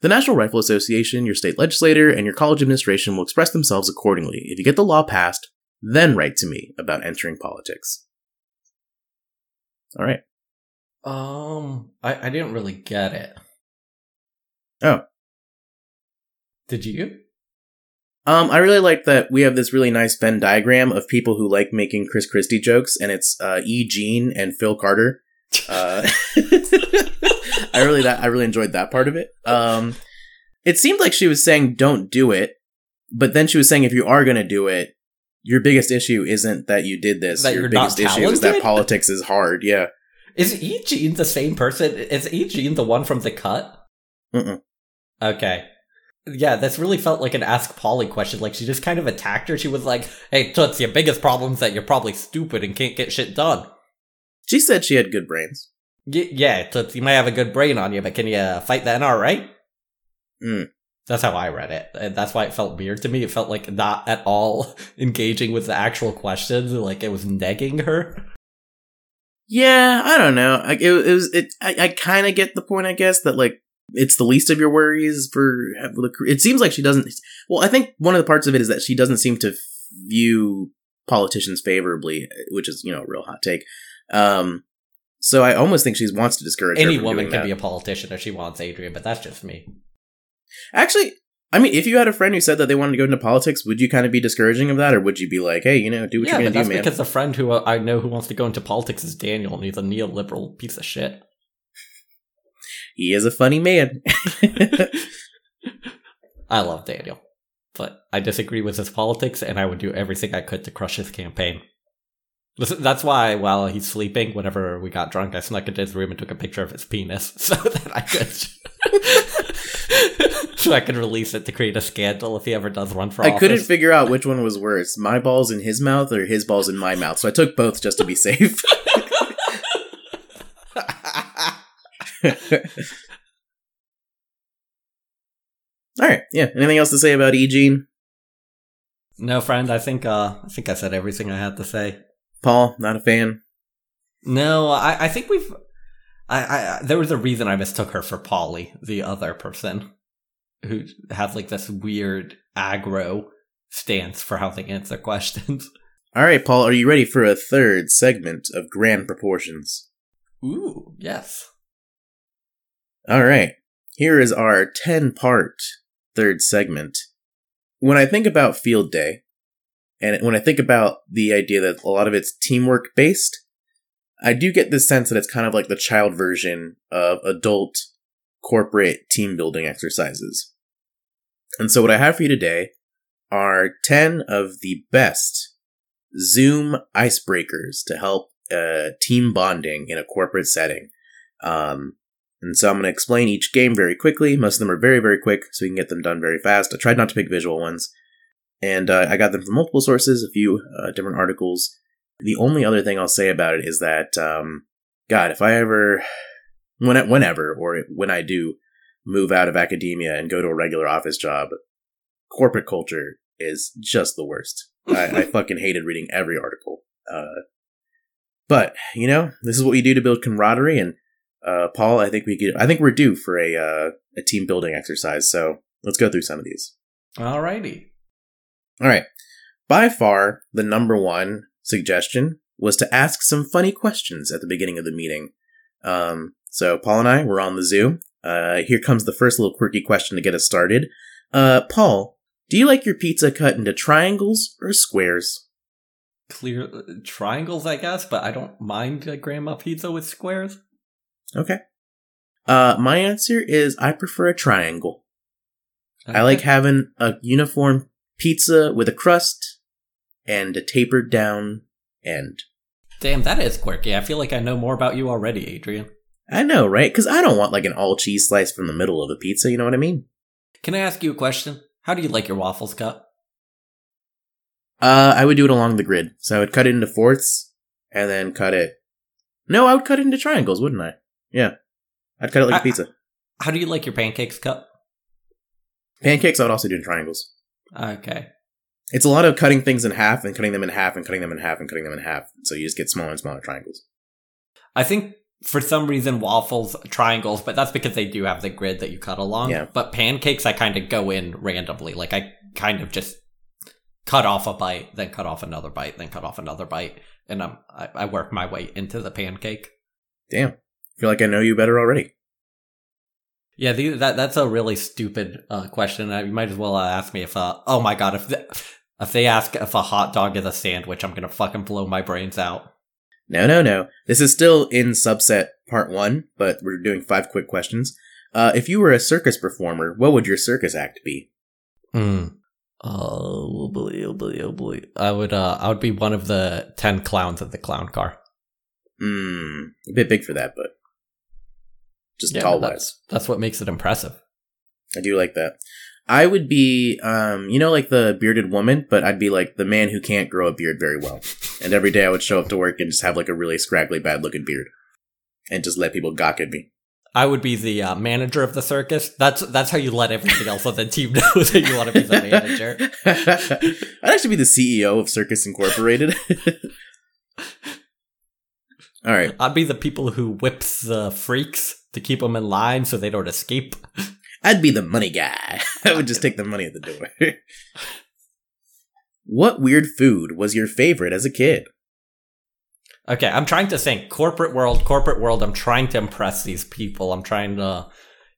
The National Rifle Association, your state legislator, and your college administration will express themselves accordingly. If you get the law passed, then write to me about entering politics. All right. Um, I, I didn't really get it. Oh. Did you? Um, I really like that we have this really nice Venn diagram of people who like making Chris Christie jokes, and it's uh, E. Jean and Phil Carter. Uh, <laughs> I really that I really enjoyed that part of it. Um, It seemed like she was saying don't do it, but then she was saying if you are going to do it, your biggest issue isn't that you did this. That your you're not biggest issue is that politics is hard. Yeah. Is E. Jean the same person? Is E. Jean the one from the cut? Mm-mm. Okay. Yeah, this really felt like an Ask Polly question. Like, she just kind of attacked her. She was like, hey, Toots, your biggest problem is that you're probably stupid and can't get shit done. She said she had good brains. Y- yeah, Toots, you might have a good brain on you, but can you fight the NRA? Mm. That's how I read it. And that's why it felt weird to me. It felt like not at all <laughs> engaging with the actual questions. Like, it was negging her. Yeah, I don't know. I, it, it was. It. I, I kind of get the point. I guess that like it's the least of your worries for. the. It seems like she doesn't. Well, I think one of the parts of it is that she doesn't seem to view politicians favorably, which is you know a real hot take. Um, so I almost think she wants to discourage Any woman can that. be a politician if she wants Adrian, but that's just me. Actually, I mean, if you had a friend who said that they wanted to go into politics, would you kind of be discouraging of that, or would you be like, hey, you know, do what yeah, you're gonna do, man? because the friend who uh, I know who wants to go into politics is Daniel, and he's a neoliberal piece of shit. he is a funny man. <laughs> I love Daniel, but I disagree with his politics, and I would do everything I could to crush his campaign. Listen, That's why, while he's sleeping, whenever we got drunk, I snuck into his room and took a picture of his penis <laughs> so that I could, <laughs> <laughs> so I can release it to create a scandal if he ever does run for office. I office. couldn't figure out which one was worse, my balls in his mouth or his balls in my mouth. So I took both just to be safe. <laughs> <laughs> All right, yeah. Anything else to say about E. Jean? no, friend, I think uh, I think I said everything I had to say. Paul, not a fan. No, I, I think we've. I, I there was a reason I mistook her for Polly, the other person, who has like this weird aggro stance for how they answer <laughs> questions. All right, Paul, are you ready for a third segment of grand proportions? Ooh, yes. All right, here is our 10 part third segment. When I think about Field Day, and when I think about the idea that a lot of it's teamwork based, I do get this sense that it's kind of like the child version of adult corporate team building exercises. And so, what I have for you today are 10 of the best Zoom icebreakers to help uh, team bonding in a corporate setting. Um, and so I'm going to explain each game very quickly. Most of them are very, very quick, so we can get them done very fast. I tried not to pick visual ones. And uh, I got them from multiple sources, a few uh, different articles. The only other thing I'll say about it is that, um, God, if I ever, when, whenever, or when I do move out of academia and go to a regular office job, corporate culture is just the worst. I, I <laughs> fucking hated reading every article. Uh, but you know, this is what we do to build camaraderie. And uh, Paul, I think we could. I think we're due for a uh, a team building exercise. So let's go through some of these. Alrighty. All right. By far, the number one suggestion was to ask some funny questions at the beginning of the meeting. Um, so Paul and I were on the Zoom. Uh, here comes the first little quirky question to get us started. Uh, Paul, do you like your pizza cut into triangles or squares? Clear uh, triangles, I guess, but I don't mind grandma pizza with squares. Okay. Uh, my answer is I prefer a triangle. I like having a uniform pizza with a crust and a tapered down end. Damn, that is quirky. I feel like I know more about you already, Adrian. I know, right? Because I don't want like an all cheese slice from the middle of a pizza. You know what I mean? Can I ask you a question? How do you like your waffles cut? Uh, I would do it along the grid. So I would cut it into fourths and then cut it. No, I would cut it into triangles, wouldn't I? Yeah, I'd cut it like a I- pizza. How do you like your pancakes cut? Pancakes, I would also do in triangles. Okay. It's a lot of cutting things in half and cutting them in half and cutting them in half and cutting them in half. So you just get smaller and smaller triangles. I think for some reason waffles triangles, but that's because they do have the grid that you cut along. Yeah. But pancakes, I kind of go in randomly. Like I kind of just cut off a bite, then cut off another bite, then cut off another bite, and I'm, I, I work my way into the pancake. Damn. I feel like I know you better already. Yeah, the, that that's a really stupid uh, question. You might as well uh, ask me if, uh, oh my god, if the, if they ask if a hot dog is a sandwich, I'm gonna fucking blow my brains out. No, no, no. This is still in subset part one, but we're doing five quick questions. Uh, if you were a circus performer, what would your circus act be? Mm. Oh boy, oh boy, oh boy. I would uh I would be one of the ten clowns in the clown car. Hmm, a bit big for that, but just Yeah, tall wise. that's that's what makes it impressive. I do like that. I would be, um, you know, like the bearded woman, but I'd be like the man who can't grow a beard very well. And every day I would show up to work and just have like a really scraggly, bad looking beard, and just let people gawk at me. I would be the uh, manager of the circus. That's that's how you let everything else on the team <laughs> know that you want to be the manager. <laughs> I'd actually be the CEO of Circus Incorporated. <laughs> All right. I'd be the people who whips the freaks to keep them in line so they don't escape. I'd be the money guy. <laughs> I would just take the money at the door. what weird food was your favorite as a kid? Okay, I'm trying to think corporate world, corporate world. I'm trying to impress these people. I'm trying to,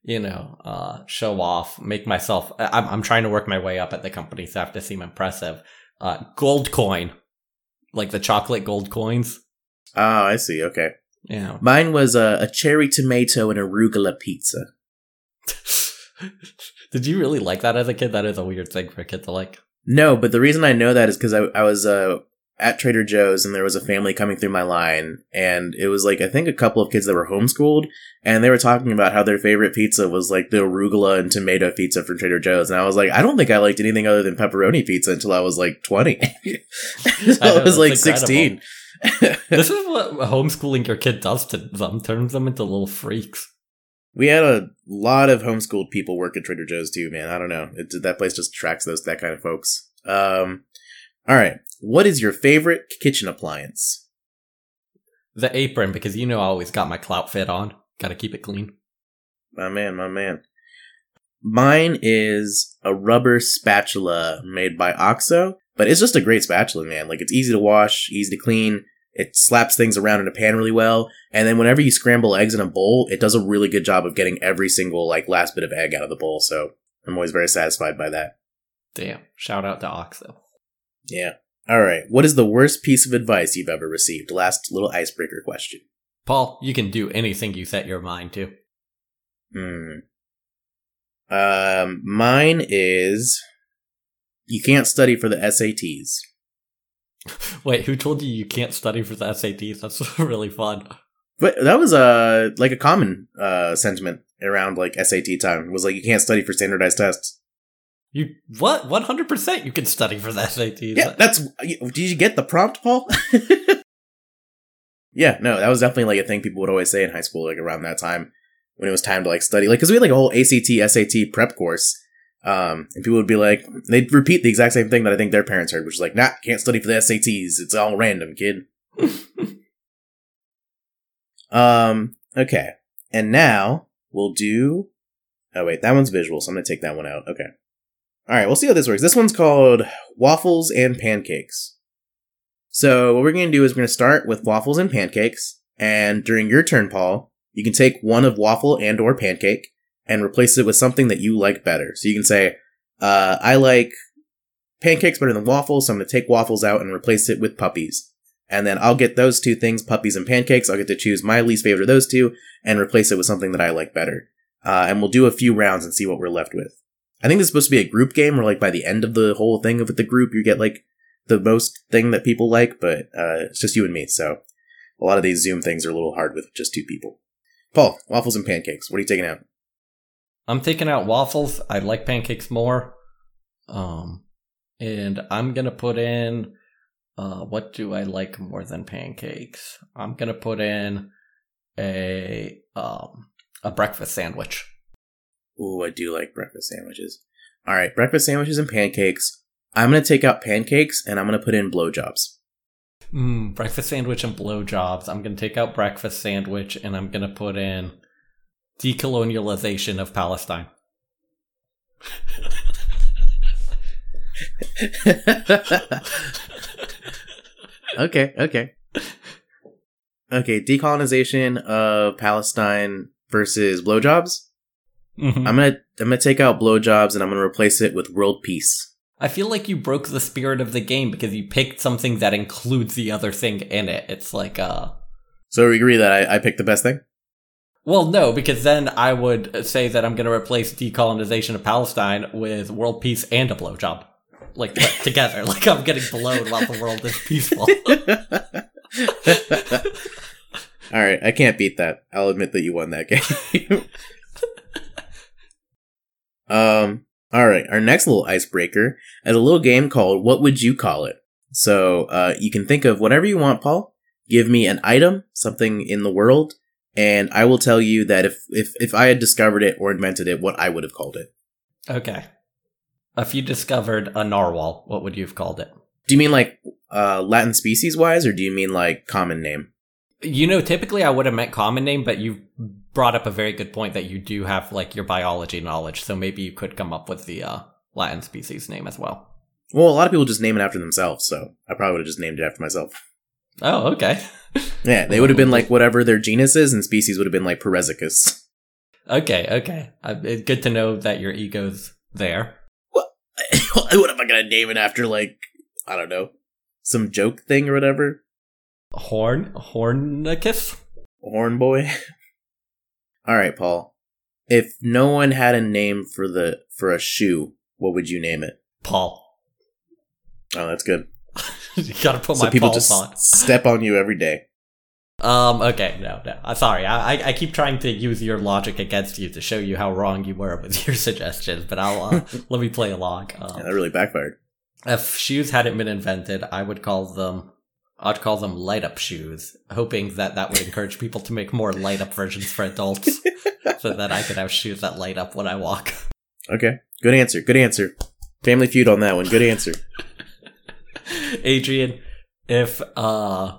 you know, uh, show off, make myself. I'm, I'm trying to work my way up at the company, so I have to seem impressive. Uh, gold coin, like the chocolate gold coins. Oh, I see. Okay. Yeah. Mine was a, a cherry tomato and arugula pizza. <laughs> <laughs> Did you really like that as a kid? That is a weird thing for a kid to like. No, but the reason I know that is because I, I was uh, at Trader Joe's and there was a family coming through my line, and it was like I think a couple of kids that were homeschooled, and they were talking about how their favorite pizza was like the arugula and tomato pizza from Trader Joe's, and I was like, I don't think I liked anything other than pepperoni pizza until I was like twenty. so <laughs> <laughs> I I was like that's sixteen. this is what homeschooling your kid does to them, turns them into little freaks. We had a lot of homeschooled people work at Trader Joe's too, man. I don't know. It, that place just attracts those that kind of folks. Um, all right. What is your favorite kitchen appliance? The apron, because you know I always got my clout fit on. Gotta keep it clean. My man, my man. Mine is a rubber spatula made by Oxo, but it's just a great spatula, man. Like it's easy to wash, easy to clean. It slaps things around in a pan really well, and then whenever you scramble eggs in a bowl, it does a really good job of getting every single like last bit of egg out of the bowl. So I'm always very satisfied by that. Damn. Shout out to Oxo. Yeah. All right. What is the worst piece of advice you've ever received? Last little icebreaker question. Paul, you can do anything you set your mind to. Hmm. Um, mine is you can't study for the SATs. <laughs> Wait, who told you you can't study for the SATs? That's <laughs> really fun. But that was uh like a common uh sentiment around like SAT time. Was like you can't study for standardized tests. You what? One hundred percent. You can study for the SATs. Yeah, that's. Did you get the prompt, Paul? <laughs> yeah, no, that was definitely like a thing people would always say in high school, like around that time when it was time to like study, like because we had like a whole ACT SAT prep course. Um, and people would be like, they'd repeat the exact same thing that I think their parents heard, which is like, nah, can't study for the SATs. It's all random, kid. <laughs> um, okay. And now we'll do. Oh, wait, that one's visual, so I'm going to take that one out. Okay. All right, we'll see how this works. This one's called Waffles and Pancakes. So, what we're going to do is we're going to start with waffles and pancakes, and during your turn, Paul, you can take one of waffle and or pancake and replace it with something that you like better. So you can say, uh, I like pancakes better than waffles, so I'm going to take waffles out and replace it with puppies. And then I'll get those two things, puppies and pancakes. I'll get to choose my least favorite of those two and replace it with something that I like better. Uh, and we'll do a few rounds and see what we're left with. I think this is supposed to be a group game where, like, by the end of the whole thing of with the group, you get, like, the most thing that people like, but uh, it's just you and me, so a lot of these Zoom things are a little hard with just two people. Paul, waffles and pancakes. What are you taking out? I'm taking out waffles. I like pancakes more. Um, and I'm gonna put in. Uh, what do I like more than pancakes? I'm gonna put in a um a breakfast sandwich. Ooh, I do like breakfast sandwiches. All right, breakfast sandwiches and pancakes. I'm gonna take out pancakes and I'm gonna put in blowjobs. Mm, breakfast sandwich and blowjobs. I'm gonna take out breakfast sandwich and I'm gonna put in decolonialization of Palestine. <laughs> okay, okay. Okay, decolonization of Palestine versus blowjobs. Mhm. I'm gonna I'm gonna take out blowjobs and I'm gonna replace it with world peace. I feel like you broke the spirit of the game because you picked something that includes the other thing in it. It's like uh So we agree that I, I picked the best thing. Well, no, because then I would say that I'm going to replace decolonization of Palestine with world peace and a blowjob. Like, <laughs> together. Like, I'm getting blown while the world is peaceful. <laughs> All right, I can't beat that. I'll admit that you won that game. <laughs> um, all right, our next little icebreaker is a little game called What Would You Call It? So, uh, you can think of whatever you want, Paul. Give me an item, something in the world, and I will tell you that if, if, if I had discovered it or invented it, what I would have called it. okay. If you discovered a narwhal, what would you have called it? Do you mean like uh, Latin species wise, or do you mean like common name? You know, typically I would have meant common name, but you brought up a very good point that you do have like your biology knowledge, so maybe you could come up with the uh, Latin species name as well. Well, a lot of people just name it after themselves, so I probably would have just named it after myself. Oh, okay. <laughs> Yeah, they would have been like whatever their genus is, and species would have been like Perezicus. Okay, okay. Uh, good to know that your ego's there. <laughs> what am I gonna name it after? Like I don't know, some joke thing or whatever. Horn, Hornicus? Horn boy. <laughs> All right, Paul. If no one had a name for the for a shoe, what would you name it? Paul. Oh, that's good. <laughs> you gotta put so my people just on. step on you every day. Um, okay, no, no. I'm sorry. I, I, I keep trying to use your logic against you to show you how wrong you were with <laughs> your suggestions, but I'll, uh, <laughs> let me play along. Um, Yeah, that really backfired. if shoes hadn't been invented, I would call them, I'd call them light up shoes, hoping that that would encourage people to make more light up versions for adults, so that I could have shoes that light up when I walk. Okay, good answer. Good answer. Family feud on that one. Good answer. <laughs> Adrian, if, uh,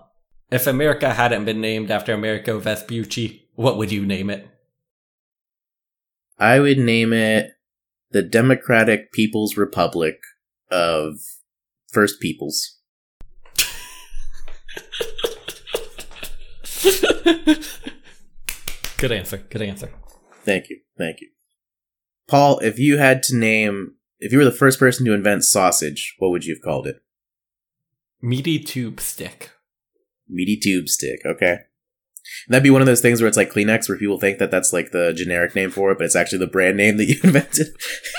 if America hadn't been named after Amerigo Vespucci, what would you name it? I would name it the Democratic People's Republic of First Peoples. <laughs> good answer. Good answer. Thank you. Thank you. Paul, if you had to name, if you were the first person to invent sausage, what would you have called it? Meaty tube stick. Meaty tube stick. Okay. That'd be one of those things where it's like Kleenex, where people think that that's like the generic name for it, but it's actually the brand name that you <laughs> invented.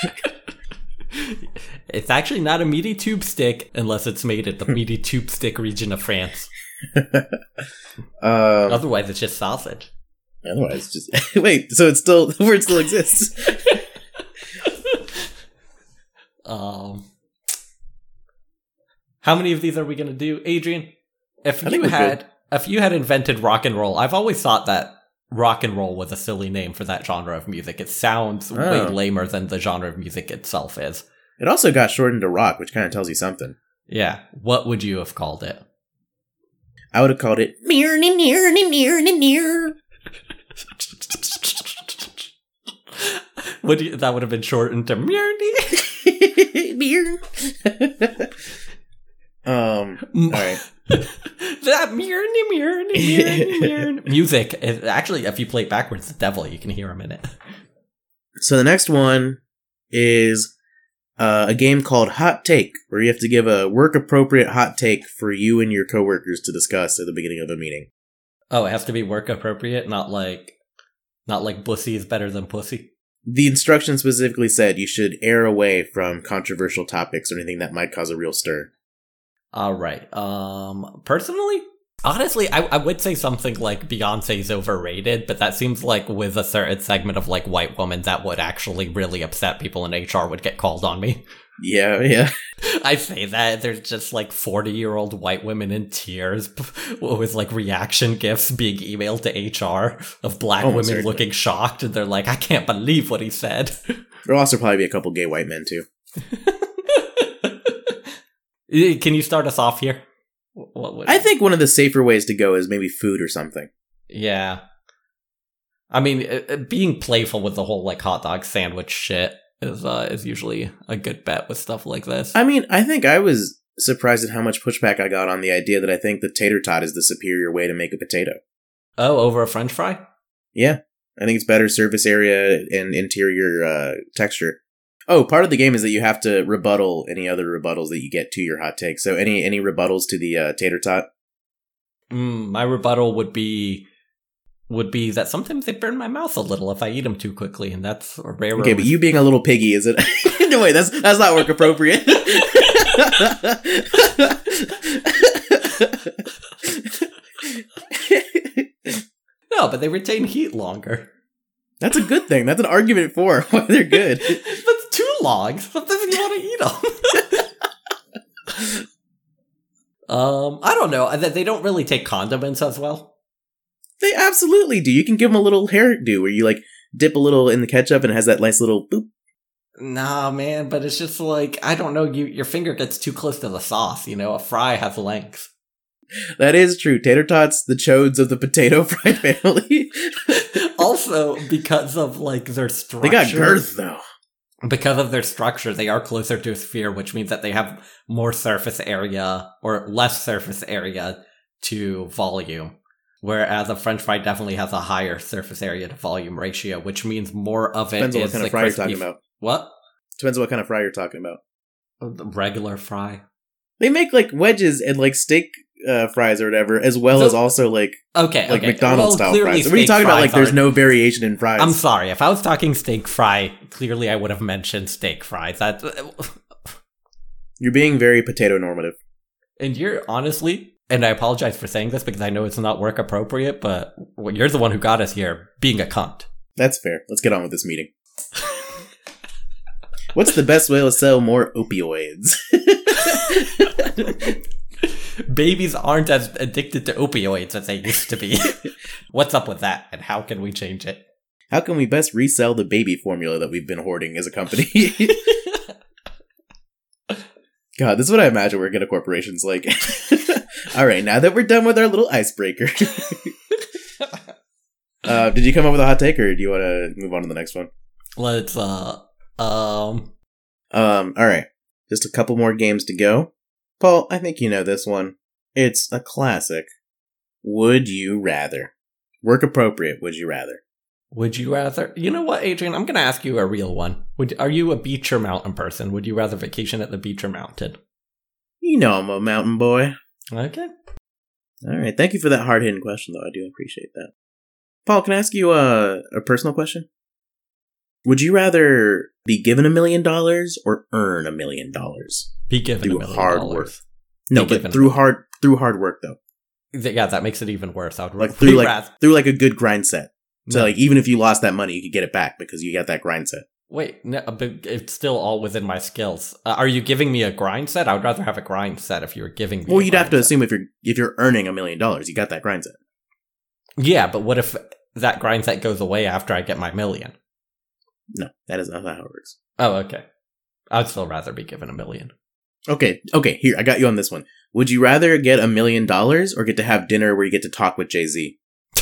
<laughs> It's actually not a meaty tube stick unless it's made at the <laughs> meaty tube stick region of France. um, Otherwise, it's just sausage. otherwise, just wait. So it's still the word still exists. Um, how many of these are we gonna do, Adrian? If you had, if you had invented rock and roll, I've always thought that rock and roll was a silly name for that genre of music. It sounds oh. way Oh. lamer than the genre of music itself is. It also got shortened to rock, which kind of tells you something. Yeah, what would you have called it? I would have called it near near near near would you, that would have been shortened to Mjorny? <laughs> <laughs> Beer. um. All right. <laughs> that Mjorny, Mjorny, Mjorny, Mjorny. Music. is- Actually, if you play it backwards, the devil, you can hear him in it. So the next one is uh, a game called Hot Take, where you have to give a work appropriate hot take for you and your coworkers to discuss at the beginning of a meeting. Oh, it has to be work appropriate, not like, not like bussy is better than pussy. The instructions specifically said you should err away from controversial topics or anything that might cause a real stir. All right. Um, personally, honestly, I, I would say something like Beyonce's overrated, but that seems like with a certain segment of like white women that would actually really upset people in HR would get called on me. Yeah, yeah. <laughs> <laughs> I say that there's just like 40 year old white women in tears with like reaction gifs being emailed to HR of black Almost women certainly. looking shocked and they're like, I can't believe what he said. <laughs> There'll also probably be a couple gay white men too. Can you start us off here? What would- I think one of the safer ways to go is maybe food or something. Yeah. I mean, uh, uh, being playful with the whole like hot dog sandwich shit is uh, is usually a good bet with stuff like this. I mean, I think I was surprised at how much pushback I got on the idea that I think the tater tot is the superior way to make a potato. oh, over a French fry? Yeah, I think it's better surface area and interior uh, texture. Oh, part of the game is that you have to rebuttal any other rebuttals that you get to your hot take. So any any rebuttals to the uh, tater tot? Mm, my rebuttal would be would be that sometimes they burn my mouth a little if I eat them too quickly, and that's a rare. Okay, but you being a little piggy, is it? <laughs> no, wait, that's that's not work appropriate. <laughs> no, but they retain heat longer. That's a good thing. That's an argument for <laughs> why they're good. Long. Sometimes you want to eat them. <laughs> um, I don't know. They they don't really take condiments as well. They absolutely do. You can give them a little hairdo where you like dip a little in the ketchup and it has that nice little boop. Nah, man, but it's just like I don't know. You your finger gets too close to the sauce. You know, a fry has length. That is true. Tater tots, the chodes of the potato <laughs> fry family. <laughs> also, because of like their structure, they got girth though. Because of their structure, they are closer to a sphere, which means that they have more surface area or less surface area to volume. Whereas a French fry definitely has a higher surface area to volume ratio, which means more of it Depends on what kind of fry you're talking about. What? Depends on what kind of fry you're talking about. The regular fry. They make like wedges and like steak uh, fries or whatever, as well So- as also like Okay, like okay. McDonald's Well, style fries. What are you talking about? Like there's no variation in fries. I'm sorry. If I was talking steak fry, clearly I would have mentioned steak fries. That, <laughs> You're being very potato normative. and you're honestly, and I apologize for saying this because I know it's not work appropriate, but you're the one who got us here being a cunt. That's fair. Let's get on with this meeting. What's the best way to sell more opioids? <laughs> <laughs> Babies aren't as addicted to opioids as they used to be. <laughs> What's up with that, and how can we change it? How can we best resell the baby formula that we've been hoarding as a company? <laughs> God, this is what I imagine working at corporations like. <laughs> All right, now that we're done with our little icebreaker, uh, did you come up with a hot take, or do you want to move on to the next one? Let's uh um Um, all right, just a couple more games to go. Paul, I think you know this one. It's a classic. Would you rather? Work appropriate. Would you rather? Would you rather? You know what, Adrian? I'm going to ask you a real one. Would are you a beach or mountain person? Would you rather vacation at the beach or mountain? You know I'm a mountain boy. Okay. All right. Thank you for that hard hitting question, though. I do appreciate that. Paul, can I ask you a, a personal question? Would you rather be given a million dollars or earn a million dollars Be given through a million hard dollars. work? No, Be but through hard through hard work though, Yeah, that makes it even worse. I would like <laughs> through like rather- through like a good grind set. So No. like even if you lost that money, you could get it back because you got that grind set. Wait, no, but it's still all within my skills. Uh, are you giving me a grind set? I would rather have a grind set if you were giving me. Well, you'd have to set. assume if you're if you're earning a million dollars, you got that grind set. Yeah, but what if that grind set goes away after I get my million? No, that is not how it works. Oh, okay. I'd still rather be given a million. Okay, okay, here I got you on this one. Would you rather get a million dollars or get to have dinner where you get to talk with Jay Z? <laughs>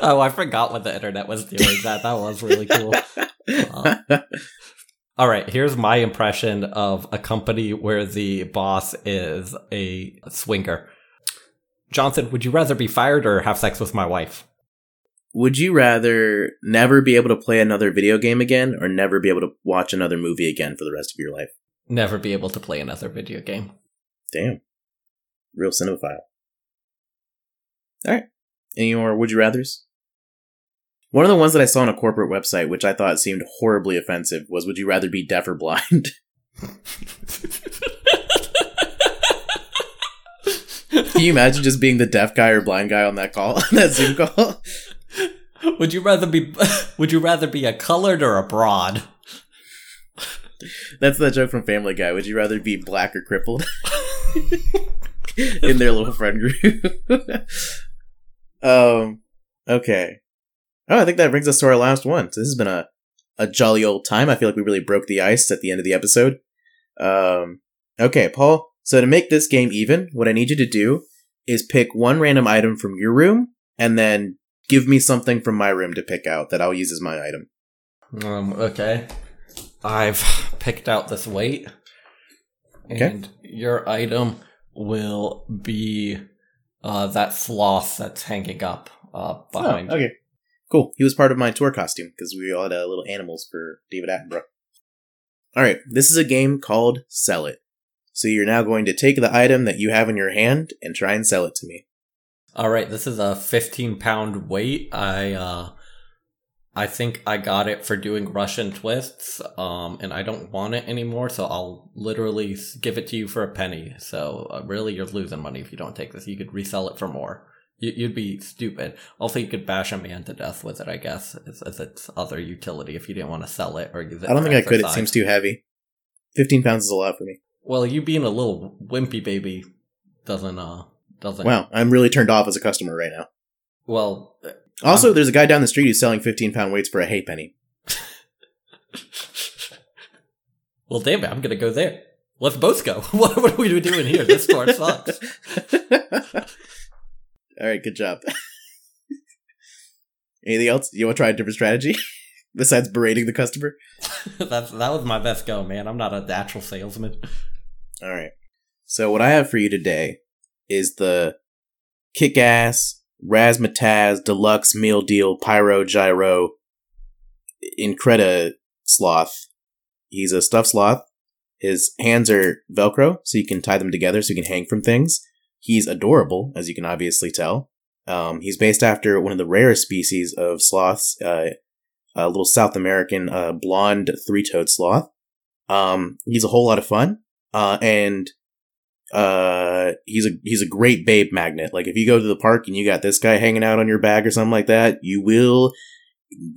oh, I forgot what the internet was doing. That that was really cool. Uh, <laughs> All right, here's my impression of a company where the boss is a swinger. Johnson, would you rather be fired or have sex with my wife? Would you rather never be able to play another video game again or never be able to watch another movie again for the rest of your life? Never be able to play another video game. Damn. Real cinephile. Alright. Any more would you rathers? One of the ones that I saw on a corporate website, which I thought seemed horribly offensive, was would you rather be deaf or blind? <laughs> Can you imagine just being the deaf guy or blind guy on that call, on <laughs> that Zoom call? Would you rather be <laughs> would you rather be a colored or a broad? That's the joke from Family Guy. Would you rather be black or crippled? <laughs> In their little friend group. <laughs> um. Okay. Oh, I think that brings us to our last one. So this has been a a jolly old time. I feel like we really broke the ice at the end of the episode. Um. Okay, Paul. So to make this game even, what I need you to do is pick one random item from your room, and then give me something from my room to pick out that I'll use as my item. Um, okay. I've picked out this weight. Okay. And your item will be uh, that sloth that's hanging up uh, behind Oh, okay. Cool. He was part of my tour costume because we all had uh, little animals for David Attenborough. All right. This is a game called Sell It. So you're now going to take the item that you have in your hand and try and sell it to me. All right, this is a 15 pound weight. I uh I think I got it for doing Russian twists, um, and I don't want it anymore, so I'll literally give it to you for a penny. So uh, really, you're losing money if you don't take this. You could resell it for more. You, you'd be stupid. Also, you could bash a man to death with it, I guess, as, as its other utility if you didn't want to sell it or use it. I don't think I could. It seems too heavy. Fifteen pounds is a lot for me. Well, you being a little wimpy baby doesn't uh doesn't. Wow, I'm really turned off as a customer right now. Well, Also, Um, there's a guy down the street who's selling 15 pound weights for a hay penny. <laughs> well, damn it, I'm gonna go there. Let's both go. <laughs> what, what are we doing here? This store sucks. <laughs> All right, good job. Anything else? You want to try a different strategy besides berating the customer? That's that was my best go, man. I'm not a natural salesman. All right. So what I have for you today is the kick-ass Razzmatazz Deluxe Meal Deal Pyro Gyro Increda Sloth. He's a stuffed sloth. His hands are Velcro, so you can tie them together so you can hang from things. He's adorable, as you can obviously tell. Um, he's based after one of the rarest species of sloths, uh, a little South American uh, blonde three-toed sloth. Um, he's a whole lot of fun, uh, and uh, he's a he's a great babe magnet. Like if you go to the park and you got this guy hanging out on your bag or something like that, you will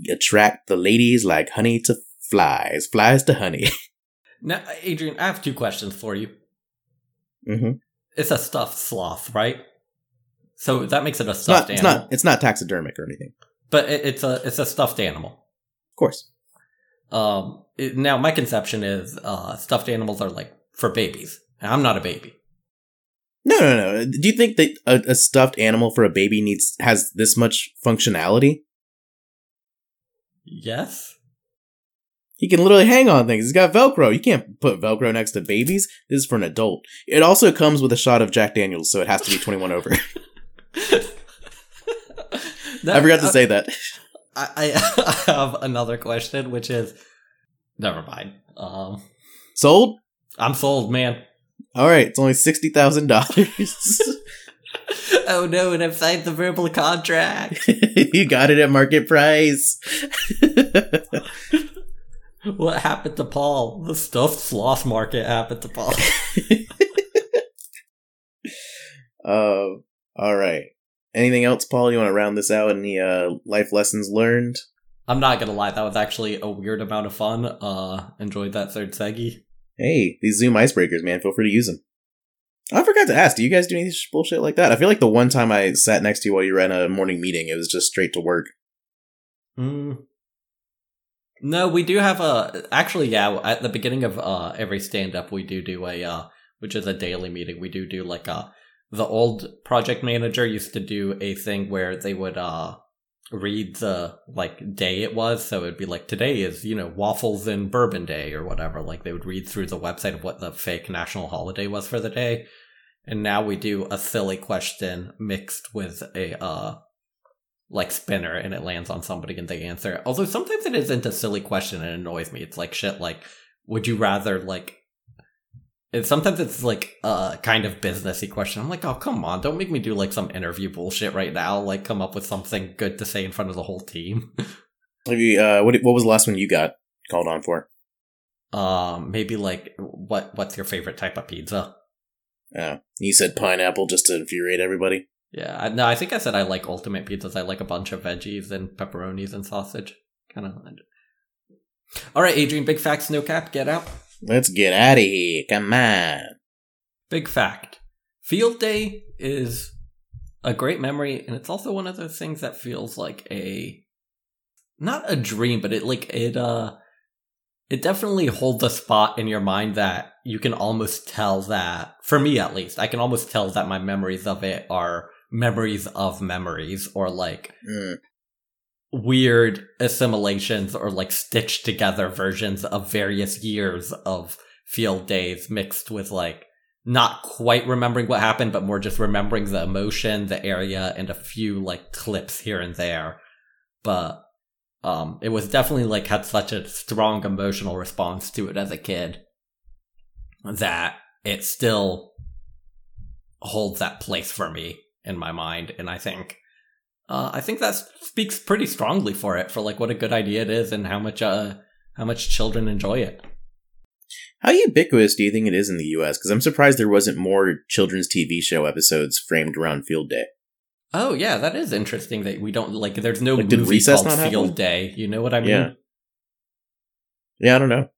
attract the ladies like honey to flies, flies to honey. <laughs> Now, Adrian, I have two questions for you. mm-hmm. It's a stuffed sloth, right? So that makes it a It's not stuffed it's animal. not it's not taxidermic or anything. but it, it's a it's a stuffed animal. Of course. Um, it, now my conception is uh, stuffed animals are like for babies. And I'm not a baby. No, no, no. Do you think that a, a stuffed animal for a baby needs has this much functionality? Yes. He can literally hang on things. He's got Velcro. You can't put Velcro next to babies. This is for an adult. It also comes with a shot of Jack Daniels, so it has to be 21 over. <laughs> I forgot to say that. I, I <laughs> I have another question, which is, never mind. Um, Sold? I'm sold, man. All right, it's only $60,000. <laughs> oh no, and I've signed the verbal contract. <laughs> you got it at market price. <laughs> what happened to Paul? The stuffed sloth market happened to Paul. uh, all right. Anything else, Paul? You want to round this out? Any uh, life lessons learned? I'm not gonna lie, that was actually a weird amount of fun. Uh, enjoyed that third seggy. Hey, these Zoom icebreakers, man. Feel free to use them. I forgot to ask. Do you guys do any bullshit like that? I feel like the one time I sat next to you while you were at a morning meeting, it was just straight to work. Mm. No, we do have a actually yeah, at the beginning of uh every stand up we do do a uh which is a daily meeting. We do do like uh the old project manager used to do a thing where they would uh read the like day it was so it'd be like today is you know waffles and bourbon day or whatever like they would read through the website of what the fake national holiday was for the day and now we do a silly question mixed with a uh like spinner and it lands on somebody and they answer. Although sometimes it isn't a silly question and annoys me. It's like shit like would you rather like and sometimes it's like a kind of businessy question. I'm like, oh come on, don't make me do like some interview bullshit right now. Like come up with something good to say in front of the whole team. <laughs> Have you, uh, what, what was the last one you got called on for? um, maybe like what what's your favorite type of pizza? Uh, you said pineapple just to infuriate everybody. Yeah, no, I think I said I like ultimate pizzas. I like a bunch of veggies and pepperonis and sausage. Kind of. All right, Adrian, big facts, no cap, get out. Let's get out of here. Come on. Big fact. Field day is a great memory, and it's also one of those things that feels like a not a dream, but it like it uh it definitely holds a spot in your mind that you can almost tell that for me at least, I can almost tell that my memories of it are memories of memories or like Mm. Weird assimilations or like stitched together versions of various years of field days mixed with like not quite remembering what happened, but more just remembering the emotion, the area, and a few like clips here and there. But um it was definitely like had such a strong emotional response to it as a kid that it still holds that place for me in my mind, and I think uh, I think that speaks pretty strongly for it for like what a good idea it is and how much uh how much children enjoy it. How ubiquitous do you think it is in the U.S.? Because I'm surprised there wasn't more children's TV show episodes framed around Field Day. Oh yeah, that is interesting that we don't like. There's no Like, movie called Field one? Day. You know what I mean? Yeah. Yeah, I don't know.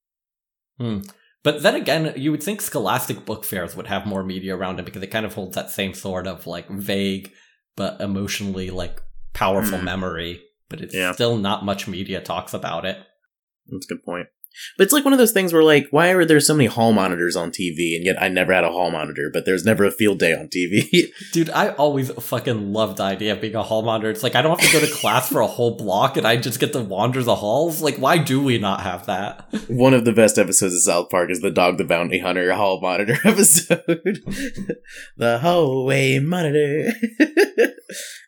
Hmm. But then again, you would think Scholastic book fairs would have more media around it because it kind of holds that same sort of like vague but emotionally like powerful Hmm. memory. But it's Yeah. still not much media talks about it. That's a good point. But it's like one of those things where, like, why are there so many hall monitors on TV? And yet I never had a hall monitor, but there's never a field day on TV. <laughs> Dude, I always fucking love the idea of being a hall monitor. It's like I don't have to go to class for a whole block and I just get to wander the halls. Like, why do we not have that? <laughs> one of the best episodes of South Park is the Dog the Bounty Hunter hall monitor <laughs> episode. the hallway monitor.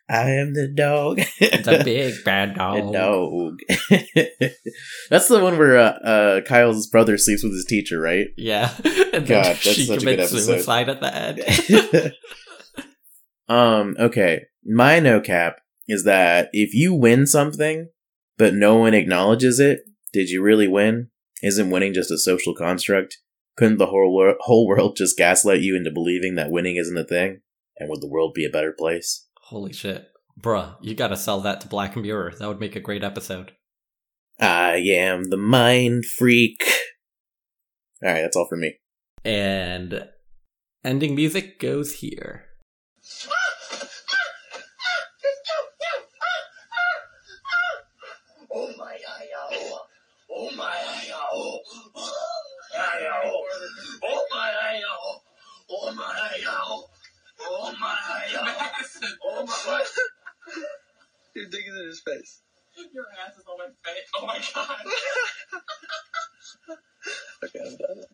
I am the dog. It's a <laughs> big bad dog. The dog. <laughs> That's the one where uh, uh, Kyle's brother sleeps with his teacher, right? Yeah. <laughs> And God, she such a good commits episode. suicide at the end. um, okay. My no cap is that if you win something, but no one acknowledges it, did you really win? Isn't winning just a social construct? Couldn't the whole, wor- whole world just gaslight you into believing that winning isn't a thing? And would the world be a better place? Holy shit. Bruh, you gotta sell that to Black Mirror. That would make a great episode. I am the mind freak. Alright, that's all for me. And ending music goes here. Oh my Yao! Oh my Yao! Yao! Oh my Yao! Oh my Yao! Oh my Oh my God! Your dick is in his face. Your ass is on my face. Oh my god. <laughs> okay, I'm done.